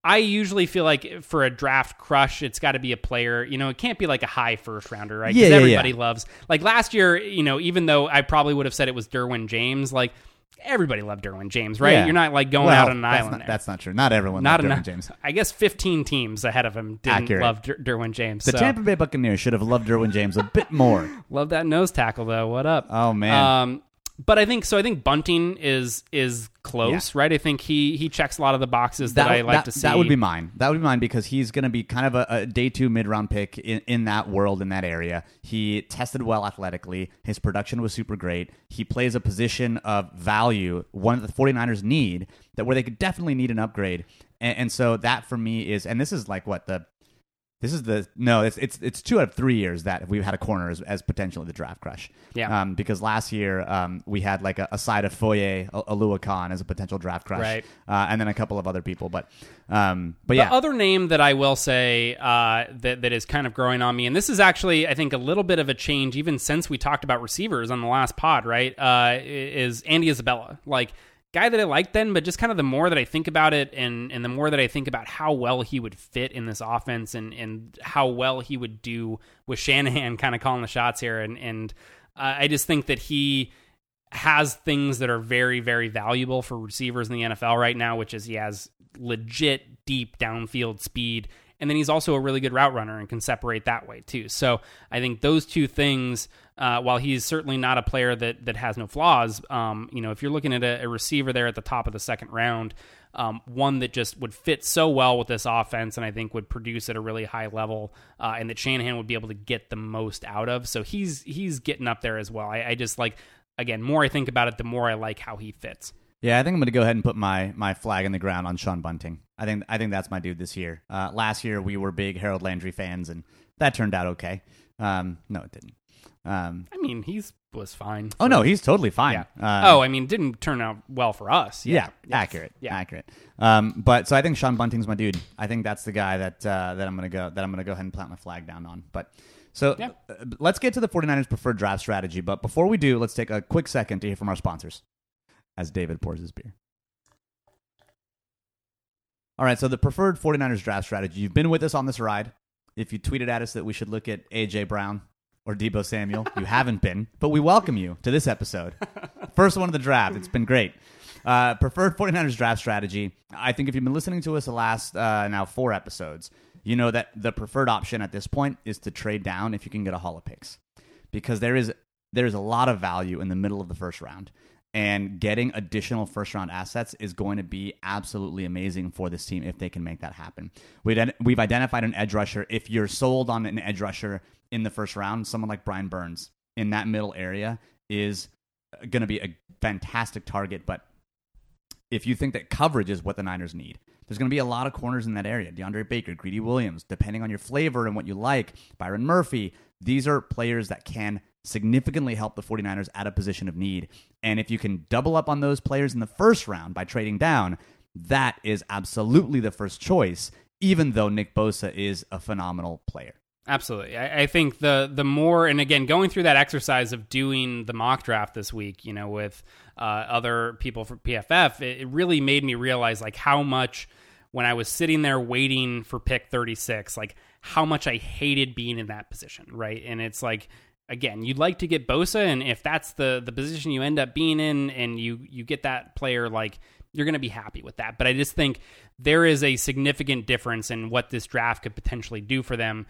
I usually feel like for a draft crush, it's got to be a player. You know, it can't be like a high first rounder, right? 'Cause Yeah, yeah, yeah. everybody loves. Like last year, you know, even though I probably would have said it was Derwin James, like everybody loved Derwin James, right? Yeah. You're not like going Well, out on an that's island Not, there. that's not true. Not everyone. not loved Derwin enough. James. I guess 15 teams ahead of him didn't Accurate. love Der- Derwin James. The so. Tampa Bay Buccaneers should have loved Derwin James a bit more. Love that nose tackle though. What up? Oh man, Um, but I think so. I think Bunting is is close, right? I think he he checks a lot of the boxes that, I like that, to see. that would be mine. That would be mine because he's going to be kind of a, a day two mid round pick in, in that world, in that area. He tested well athletically. His production was super great. He plays a position of value, one that the 49ers need, that where they could definitely need an upgrade. And, and so that for me is, and this is like what the. This is the no. It's it's it's two out of three years that we've had a corner as, as potentially the draft crush. Yeah. Um, because last year um, we had like a, a side of Foye, Oluokun as a potential draft crush, Right. Uh, and then a couple of other people. But um, but The yeah, other name that I will say uh, that that is kind of growing on me, and this is actually I think a little bit of a change even since we talked about receivers on the last pod, right? Uh, is Andy Isabella like guy that I liked then, but just kind of the more that I think about it, and and the more that I think about how well he would fit in this offense, and and how well he would do with Shanahan, kind of calling the shots here, and and uh, I just think that he has things that are very, very valuable for receivers in the NFL right now, which is he has legit deep downfield speed. And then he's also a really good route runner and can separate that way too. So I think those two things, uh, while he's certainly not a player that that has no flaws, um, you know, if you're looking at a, a receiver there at the top of the second round, um, one that just would fit so well with this offense, and I think would produce at a really high level, uh, and that Shanahan would be able to get the most out of. So he's he's getting up there as well. I, I just like again, more I think about it, the more I like how he fits. Yeah, I think I'm going to go ahead and put my my flag in the ground on Sean Bunting. I think I think that's my dude this year. Uh, last year we were big Harold Landry fans, and that turned out okay. Um, no, it didn't. Um, I mean, he's was fine. oh no, he's totally fine. Yeah. Uh, oh, I mean, didn't turn out well for us. Yeah, Yeah. accurate. Yeah. accurate. Um, but so I think Sean Bunting's my dude. I think that's the guy that uh, that I'm gonna go that I'm gonna go ahead and plant my flag down on. But so Yeah. uh, let's get to the 49ers preferred draft strategy. But before we do, let's take a quick second to hear from our sponsors. As David pours his beer. All right, so the preferred 49ers draft strategy. You've been with us on this ride. If you tweeted at us that we should look at AJ Brown or Deebo Samuel, you haven't been, but we welcome you to this episode. First one of the draft. It's been great. Uh, preferred 49ers draft strategy. I think if you've been listening to us the last uh, now four episodes, you know that the preferred option at this point is to trade down if you can get a haul of picks, because there is there is a lot of value in the middle of the first round, and getting additional first round assets is going to be absolutely amazing for this team if they can make that happen. We've we've identified an edge rusher. If you're sold on an edge rusher in the first round, someone like Brian Burns in that middle area is uh, going to be a fantastic target, but if you think that coverage is what the Niners need, there's going to be a lot of corners in that area. DeAndre Baker, Greedy Williams, depending on your flavor and what you like, Byron Murphy. These are players that can significantly help the 49ers at a position of need. And if you can double up on those players in the first round by trading down, that is absolutely the first choice, even though Nick Bosa is a phenomenal player. Absolutely. I, I, think the the more and again going through that exercise of doing the mock draft this week, you know, with uh, other people for PFF, it, it, really made me realize like how much when I was sitting there waiting for pick 36, like how much I hated being in that position, right? And it's like again, you'd like to get Bosa, and if that's the the position you end up being in, and you you get that player, like you're going to be happy with that. But I just think there is a significant difference in what this draft could potentially do for them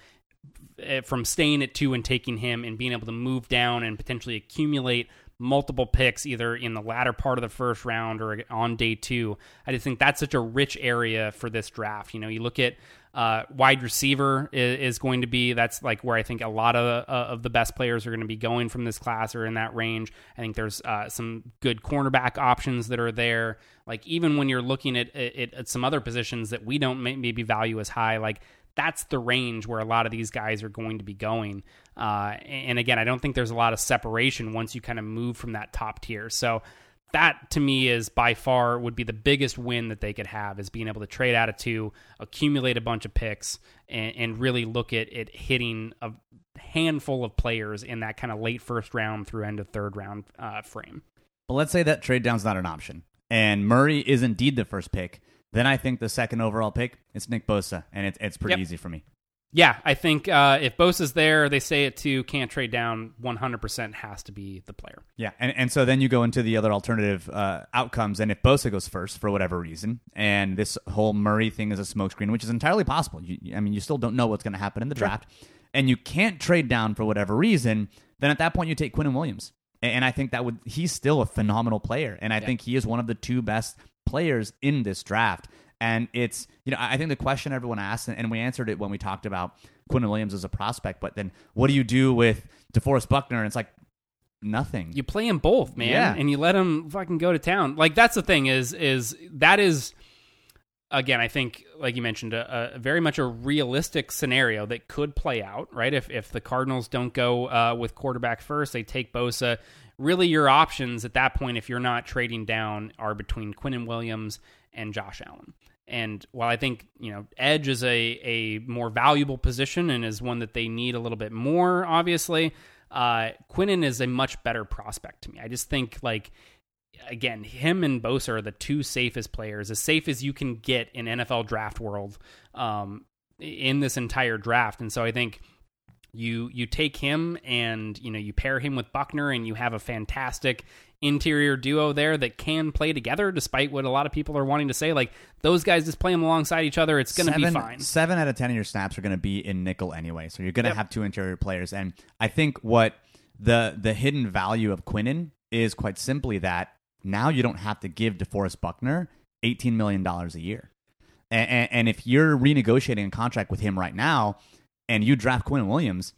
from staying at two and taking him and being able to move down and potentially accumulate multiple picks either in the latter part of the first round or on day two. I just think that's such a rich area for this draft. You know, you look at uh, wide receiver is, is, going to be that's like where I think a lot of uh, of the best players are going to be going from this class or in that range. I think there's uh, some good cornerback options that are there. Like even when you're looking at, at, at some other positions that we don't maybe value as high, like that's the range where a lot of these guys are going to be going. Uh, and again, I don't think there's a lot of separation once you kind of move from that top tier. So that to me is by far would be the biggest win that they could have is being able to trade out of two, accumulate a bunch of picks, and, and really look at it hitting a handful of players in that kind of late first round through end of third round uh, frame. But let's say that trade down's not an option, and Murray is indeed the first pick. Then I think the second overall pick it's Nick Bosa, and it's it's pretty yep. easy for me. Yeah, I think uh, if Bosa's there, they say it too. Can't trade down. One hundred percent has to be the player. Yeah, and and so then you go into the other alternative uh, outcomes, and if Bosa goes first for whatever reason, and this whole Murray thing is a smokescreen, which is entirely possible. You, I mean, you still don't know what's going to happen in the draft, and you can't trade down for whatever reason. Then at that point, you take Quinnen Williams, and, and I think that would he's still a phenomenal player, and I yeah. think he is one of the two best players in this draft. And it's, you know, I think the question everyone asked, and we answered it when we talked about Quinnen Williams as a prospect, but then what do you do with DeForest Buckner? And it's like, nothing. You play them both, man, yeah. and you let them fucking go to town. Like that's the thing is is that is again, I think like you mentioned, a, a very much a realistic scenario that could play out, right? If if the Cardinals don't go uh, with quarterback first, they take Bosa really your options at that point, if you're not trading down, are between Quinnen Williams and Josh Allen. And while I think you know edge is a a more valuable position and is one that they need a little bit more, obviously, uh, Quinnen is a much better prospect to me. I just think like again, him and Bosa are the two safest players, as safe as you can get in NFL draft world um, in this entire draft. And so I think you you take him and you know you pair him with Buckner and you have a fantastic interior duo there that can play together despite what a lot of people are wanting to say. Like those guys just play them alongside each other. It's going to be fine. 7 out of 10 of your snaps are going to be in nickel anyway so you're going to yep. have two interior players. And I think what the the hidden value of Quinnen is quite simply that now you don't have to give DeForest Buckner 18 million dollars a year. And, and, and if you're renegotiating a contract with him right now and you draft Quinnen Williams,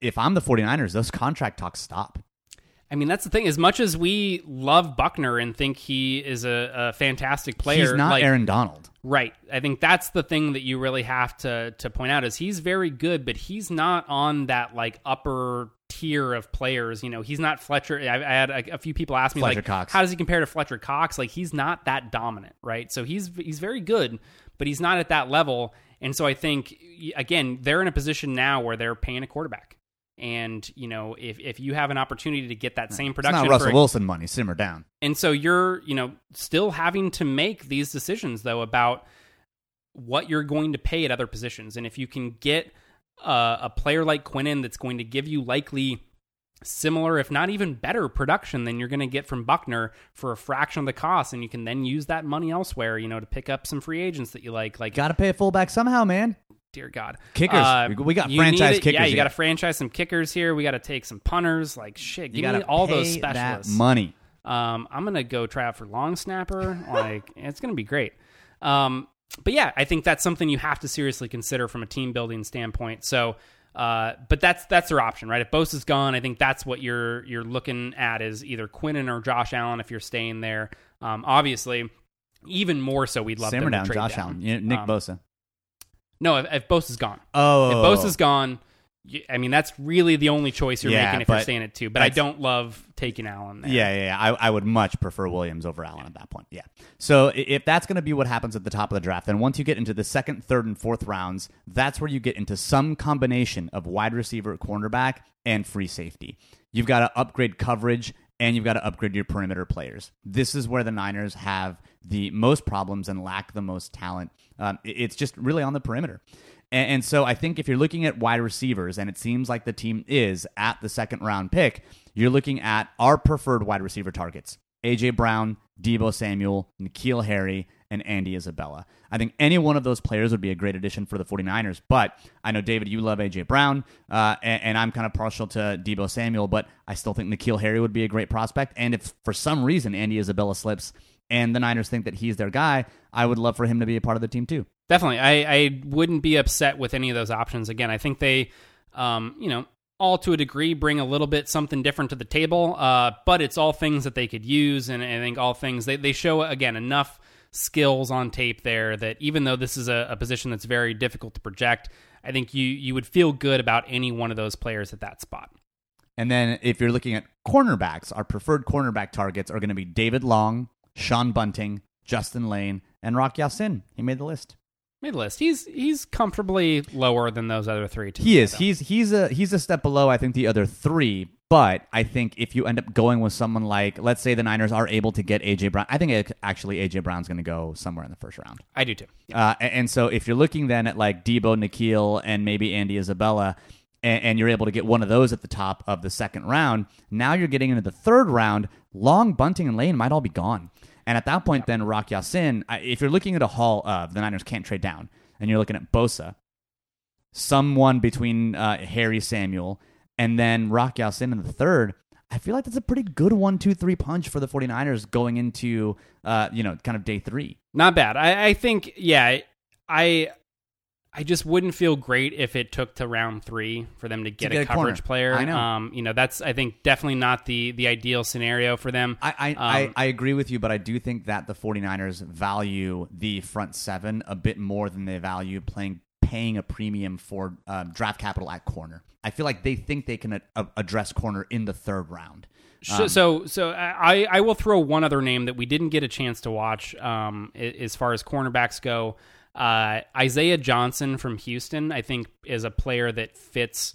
if I'm the 49ers, those contract talks stop. I mean, that's the thing. As much as we love Buckner and think he is a, a fantastic player, he's not like, Aaron Donald, right? I think that's the thing that you really have to to point out is he's very good, but he's not on that like upper tier of players. You know, he's not Fletcher. I, I had a, a, few people ask me Fletcher like, Cox. how does he compare to Fletcher Cox? Like, he's not that dominant, right? So he's he's very good, but he's not at that level. And so I think again, they're in a position now where they're paying a quarterback. And you know, if if you have an opportunity to get that same production, it's not Russell Wilson money. Simmer down. And so you're, you know, still having to make these decisions though about what you're going to pay at other positions, and if you can get uh, a player like Quinnen that's going to give you likely similar, if not even better, production than you're going to get from Buckner for a fraction of the cost, and you can then use that money elsewhere, you know, to pick up some free agents that you like. Like, got to pay a fullback somehow, man. Dear God, kickers. Uh, we got franchise kickers. Yeah, you got to franchise some kickers here. We got to take some punters. Like shit, you give me all those specialists. money. Um, I'm gonna go try out for long snapper. like, it's gonna be great. Um, but yeah, I think that's something you have to seriously consider from a team building standpoint. So uh, but that's that's their option, right? If Bosa's gone, I think that's what you're you're looking at is either Quinnen or Josh Allen if you're staying there. Um, obviously, even more so, we'd love Simmer them down, Josh down. Allen, Nick um, Bosa. No, if, if Bosa's gone. Oh, if Bosa's gone, I mean, that's really the only choice you're Yeah, making if you're but staying at two. But I don't love taking Allen there. Yeah, yeah, yeah. I, I would much prefer Williams over Allen at that point. Yeah. So if that's going to be what happens at the top of the draft, then once you get into the second, third, and fourth rounds, that's where you get into some combination of wide receiver, cornerback, and free safety. You've got to upgrade coverage and you've got to upgrade your perimeter players. This is where the Niners have the most problems and lack the most talent. Um, it's just really on the perimeter. And, and so I think if you're looking at wide receivers, and it seems like the team is at the second round pick, you're looking at our preferred wide receiver targets AJ Brown, Deebo Samuel, N'Keal Harry, and Andy Isabella. I think any one of those players would be a great addition for the 49ers. But I know, David, you love AJ Brown, uh, and, and I'm kind of partial to Deebo Samuel, but I still think N'Keal Harry would be a great prospect. And if for some reason Andy Isabella slips and the Niners think that he's their guy, I would love for him to be a part of the team too. Definitely. I, I wouldn't be upset with any of those options. Again, I think they, um, you know, all to a degree bring a little bit something different to the table, uh, but it's all things that they could use. And I think all things, they, they show, again, enough skills on tape there that even though this is a, a position that's very difficult to project, I think you, you would feel good about any one of those players at that spot. And then if you're looking at cornerbacks, our preferred cornerback targets are going to be David Long, Sean Bunting, Justin Layne, and Rock Ya-Sin. He made the list. Mid list. He's he's comfortably lower than those other three. He is. though. He's he's a he's a step below I think the other three. But I think if you end up going with someone like, let's say the Niners are able to get AJ Brown, I think it, actually AJ Brown's going to go somewhere in the first round. I do too. Uh, and, and so if you're looking then at like Deebo, N'Keal, and maybe Andy Isabella, and, and you're able to get one of those at the top of the second round, now you're getting into the third round. Long, Bunting, and Layne might all be gone. And at that point, then Rock Ya-Sin, I- if you're looking at a haul of the Niners can't trade down, and you're looking at Bosa, someone between uh, Harry Samuel and then Rock Ya-Sin in the third, I feel like that's a pretty good one, two, three punch for the 49ers going into, uh, you know, kind of day three. Not bad. I, I think, yeah, I I just wouldn't feel great if it took to round three for them to get, get a a coverage player. I know. Um, you know, that's I think definitely not the the ideal scenario for them. I I, Um, I I agree with you, but I do think that the 49ers value the front seven a bit more than they value playing paying a premium for uh, draft capital at corner. I feel like they think they can a- a- address corner in the third round. So, so, so I, I will throw one other name that we didn't get a chance to watch um, as far as cornerbacks go. Uh, Isaiah Johnson from Houston, I think, is a player that fits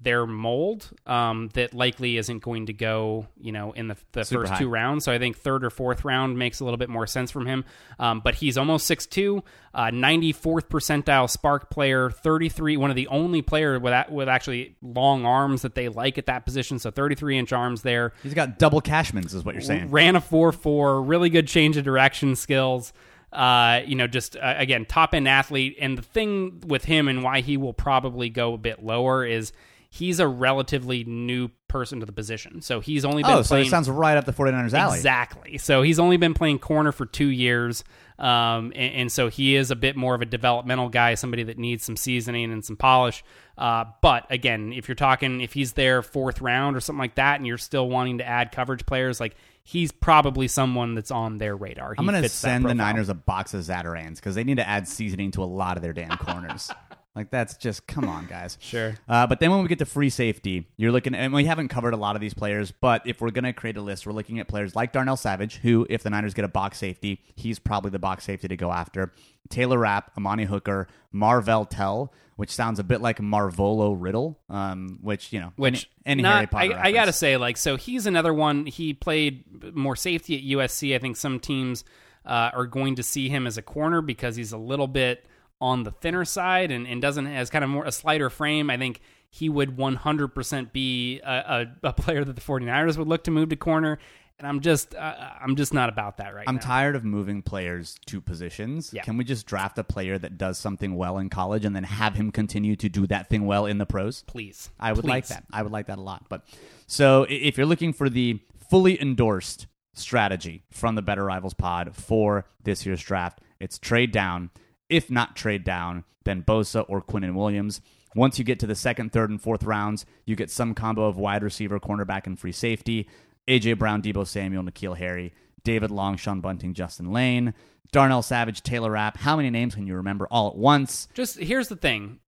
their mold um, that likely isn't going to go, you know, in the, the Super first high. two rounds. So I think third or fourth round makes a little bit more sense from him. Um, but he's almost 6'2", uh, 94th percentile SPARQ player, 33, one of the only player with, a- with actually long arms that they like at that position. So 33 inch arms there. He's got double Cashmans, is what you're saying. Ran a 4 4, really good change of direction skills. Uh, you know, just uh, again, top end athlete. And the thing with him and why he will probably go a bit lower is he's a relatively new person to the position. So he's only been Oh, so playing. it sounds right up the 49ers alley. Exactly. So he's only been playing corner for two years, um, and, and so he is a bit more of a developmental guy, somebody that needs some seasoning and some polish. Uh, but again, if you're talking, if he's there fourth round or something like that, and you're still wanting to add coverage players, like he's probably someone that's on their radar. I'm going to send the. Niners a box of Zatarain's because they need to add seasoning to a lot of their damn corners. like, that's just, come on, guys. Sure. Uh, but then when we get to free safety, you're looking, and we haven't covered a lot of these players, but if we're going to create a list, we're looking at players like Darnell Savage, who, if the Niners get a box safety, he's probably the box safety to go after. Taylor Rapp, Amani Hooker, Marvell Tell, which sounds a bit like Marvolo Riddle, um, which, you know, Which any not- Harry Potter. I, I gotta say, like, so he's another one. He played more safety at USC. I think some teams uh, are going to see him as a corner because he's a little bit on the thinner side and, and doesn't has kind of more a slighter frame. I think he would 100% be a, a, a player that the 49ers would look to move to corner. And I'm just, uh, I'm just not about that right I'm now. tired of moving players to positions. Yeah. Can we just draft a player that does something well in college and then have him continue to do that thing well in the pros? Please, I would like that. I would like that a lot. But so if you're looking for the fully endorsed strategy from the Better Rivals pod for this year's draft, it's trade down. If not trade down, then Bosa or Quinnen Williams. Once you get to the second, third, and fourth rounds, you get some combo of wide receiver, cornerback, and free safety. AJ Brown, Deebo Samuel, N'Keal Harry, David Long, Sean Bunting, Justin Layne, Darnell Savage, Taylor Rapp. How many names can you remember all at once? Just here's the thing.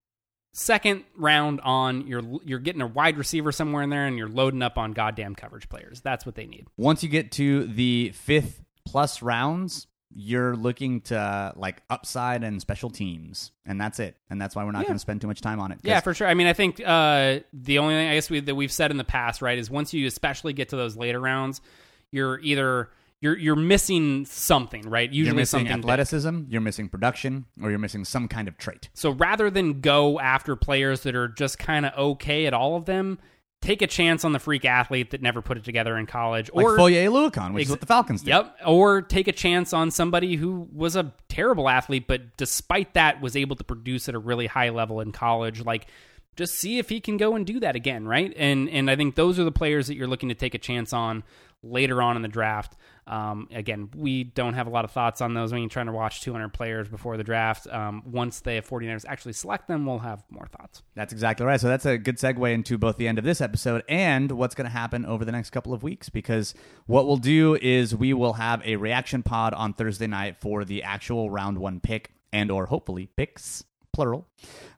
second round on you're you're getting a wide receiver somewhere in there and you're loading up on goddamn coverage players. That's what they need. Once you get to the fifth plus rounds, you're looking to like upside and special teams, and that's it. And that's why we're not Yeah. going to spend too much time on it. Yeah, for sure. I mean, I think uh, the only thing I guess we, that we've said in the past, right, is once you especially get to those later rounds, you're either you're you're missing something, right? Usually you're missing something big. athleticism, you're missing production, or you're missing some kind of trait. So rather than go after players that are just kind of okay at all of them, take a chance on the freak athlete that never put it together in college, Like or Foye Oluokun, which is Ex- what the Falcons did. Yep. Or take a chance on somebody who was a terrible athlete, but despite that was able to produce at a really high level in college. Like, just see if he can go and do that again, right? And and I think those are the players that you're looking to take a chance on later on in the draft. Um, again, we don't have a lot of thoughts on those when you're trying to watch 200 players before the draft. Um, once the 49ers actually select them, we'll have more thoughts. That's exactly right. So that's a good segue into both the end of this episode and what's going to happen over the next couple of weeks. Because what we'll do is we will have a reaction pod on Thursday night for the actual round one pick and or hopefully picks plural.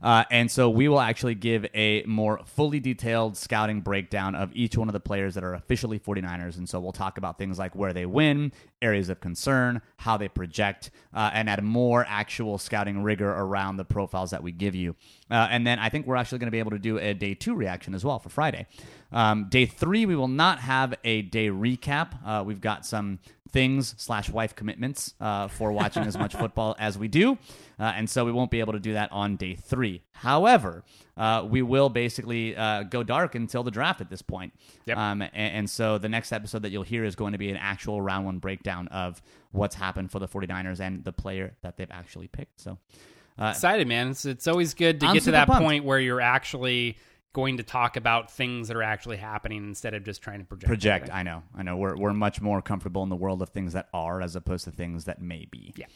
Uh, and so we will actually give a more fully detailed scouting breakdown of each one of the players that are officially 49ers. And so we'll talk about things like where they win, areas of concern, how they project, uh, and add more actual scouting rigor around the profiles that we give you. Uh, and then I think we're actually going to be able to do a day two reaction as well for Friday. Um, day three, we will not have a day recap. Uh, we've got some things slash wife commitments uh, for watching as much football as we do, uh, and so we won't be able to do that on day three. However, uh, we will basically uh, go dark until the draft at this point. Yep. Um, and, and so the next episode that you'll hear is going to be an actual round one breakdown of what's happened for the 49ers and the player that they've actually picked. So. Uh, excited, man. It's, it's always good to I'm get to that pumped. point where you're actually going to talk about things that are actually happening instead of just trying to project. project. everything. I know. I know. We're we're much more comfortable in the world of things that are as opposed to things that may be. Yeah.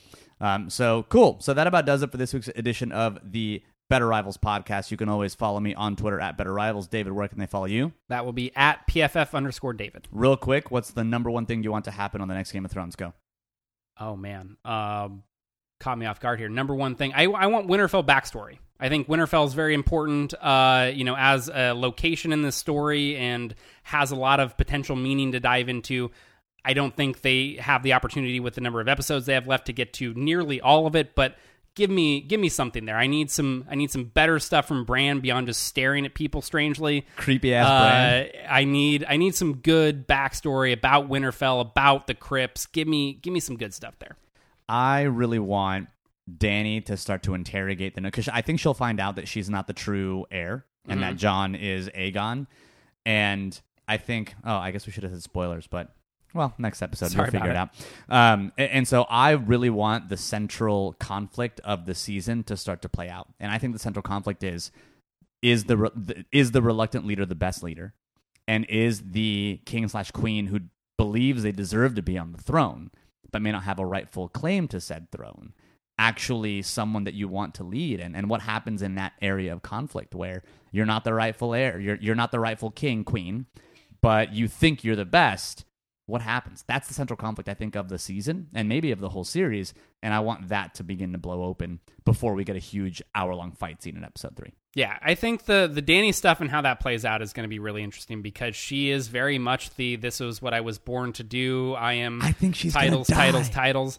Um. So cool. So that about does it for this week's edition of the Better Rivals podcast. You can always follow me on Twitter at Better Rivals. David, where can they follow you? That will be at PFF underscore David. Real quick, what's the number one thing you want to happen on the next Game of Thrones? Go. Oh man, um, caught me off guard here. Number one thing, I, I want Winterfell backstory. I think Winterfell is very important, uh, you know, as a location in this story and has a lot of potential meaning to dive into. I don't think they have the opportunity with the number of episodes they have left to get to nearly all of it, but give me give me something there. I need some I need some better stuff from Bran beyond just staring at people strangely. Creepy ass. Uh, I need I need some good backstory about Winterfell, about the crypts. Give me give me some good stuff there. I really want Dany to start to interrogate the because I think she'll find out that she's not the true heir and Mm-hmm. that Jon is Aegon. And I think, oh, I guess we should have said spoilers, but well, next episode Sorry we'll figure it out. Um, a- and, so I really want the central conflict of the season to start to play out, and I think the central conflict is is the, re- the is the reluctant leader the best leader, and is the king slash queen who believes they deserve to be on the throne but may not have a rightful claim to said throne actually someone that you want to lead and, and what happens in that area of conflict where you're not the rightful heir you're, you're not the rightful king queen but you think you're the best what happens that's the central conflict i think of the season and maybe of the whole series and i want that to begin to blow open before we get a huge hour long fight scene in episode three Yeah, I think the the Dany stuff and how that plays out is going to be really interesting because she is very much the this is what I was born to do. I am I think she's titles, titles, titles.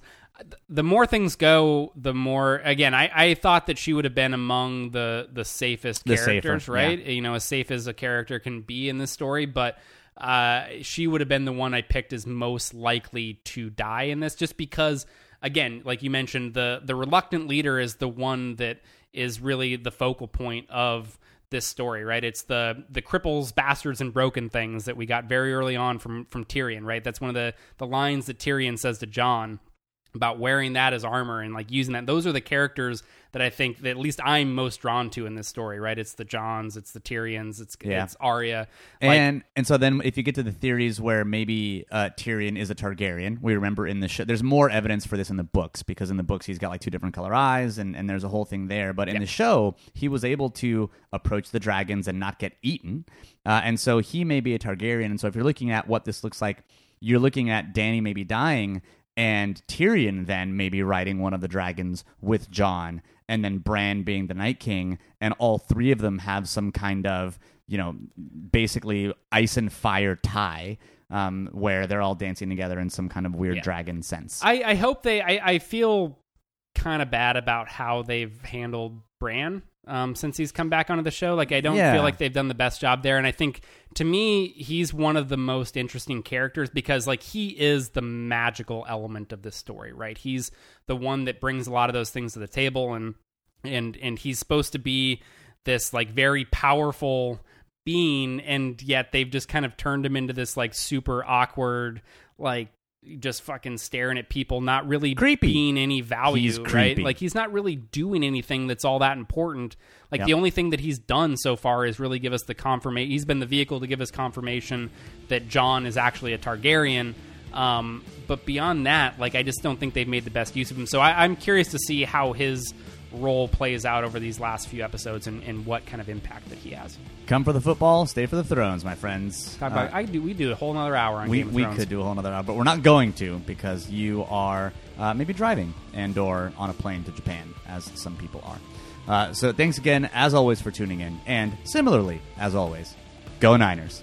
The more things go, the more again. I, I thought that she would have been among the the safest The characters, safer, right? yeah. You know, as safe as a character can be in this story, but uh, she would have been the one I picked as most likely to die in this, just because again, like you mentioned, the the reluctant leader is the one that is really the focal point of this story, right? It's the the cripples, bastards, and broken things that we got very early on from from Tyrion, right? That's one of the the lines that Tyrion says to Jon about wearing that as armor and like using that. Those are the characters that I think that at least I'm most drawn to in this story, right? It's the Jons, it's the Tyrions, it's Yeah. it's Arya. Like, and and so then if you get to the theories where maybe uh, Tyrion is a Targaryen, we remember in the show there's more evidence for this in the books because in the books he's got like two different color eyes and, and there's a whole thing there. But in the show he was able to approach the dragons and not get eaten, uh, and so he may be a Targaryen. And so if you're looking at what this looks like, you're looking at Dany maybe dying. And Tyrion then maybe riding one of the dragons with Jon, and then Bran being the Night King, and all three of them have some kind of you know basically ice and fire tie. Um, where they're all dancing together in some kind of weird Yeah. dragon sense. I, I hope they. I, I feel kind of bad about how they've handled Bran um, since he's come back onto the show. Like I don't Yeah. feel like they've done the best job there, and I think to me he's one of the most interesting characters because like he is the magical element of this story, right? He's the one that brings a lot of those things to the table, and and and he's supposed to be this like very powerful being and yet they've just kind of turned him into this like super awkward like just fucking staring at people not really Creepy. being any value He's right creepy. like he's not really doing anything that's all that important like Yep. the only thing that he's done so far is really give us the confirmation he's been the vehicle to give us confirmation that jon is actually a targaryen um, but beyond that like i just don't think they've made the best use of him so I, i'm curious to see how his role plays out over these last few episodes and, and what kind of impact that he has Come for the football, stay for the thrones, my friends. Talk Uh, I do. We do a whole another hour on we, Game of we Thrones. could do a whole another hour, but we're not going to because you are uh, maybe driving and or on a plane to Japan, as some people are. Uh, so thanks again, as always, for tuning in, and similarly, as always, go Niners.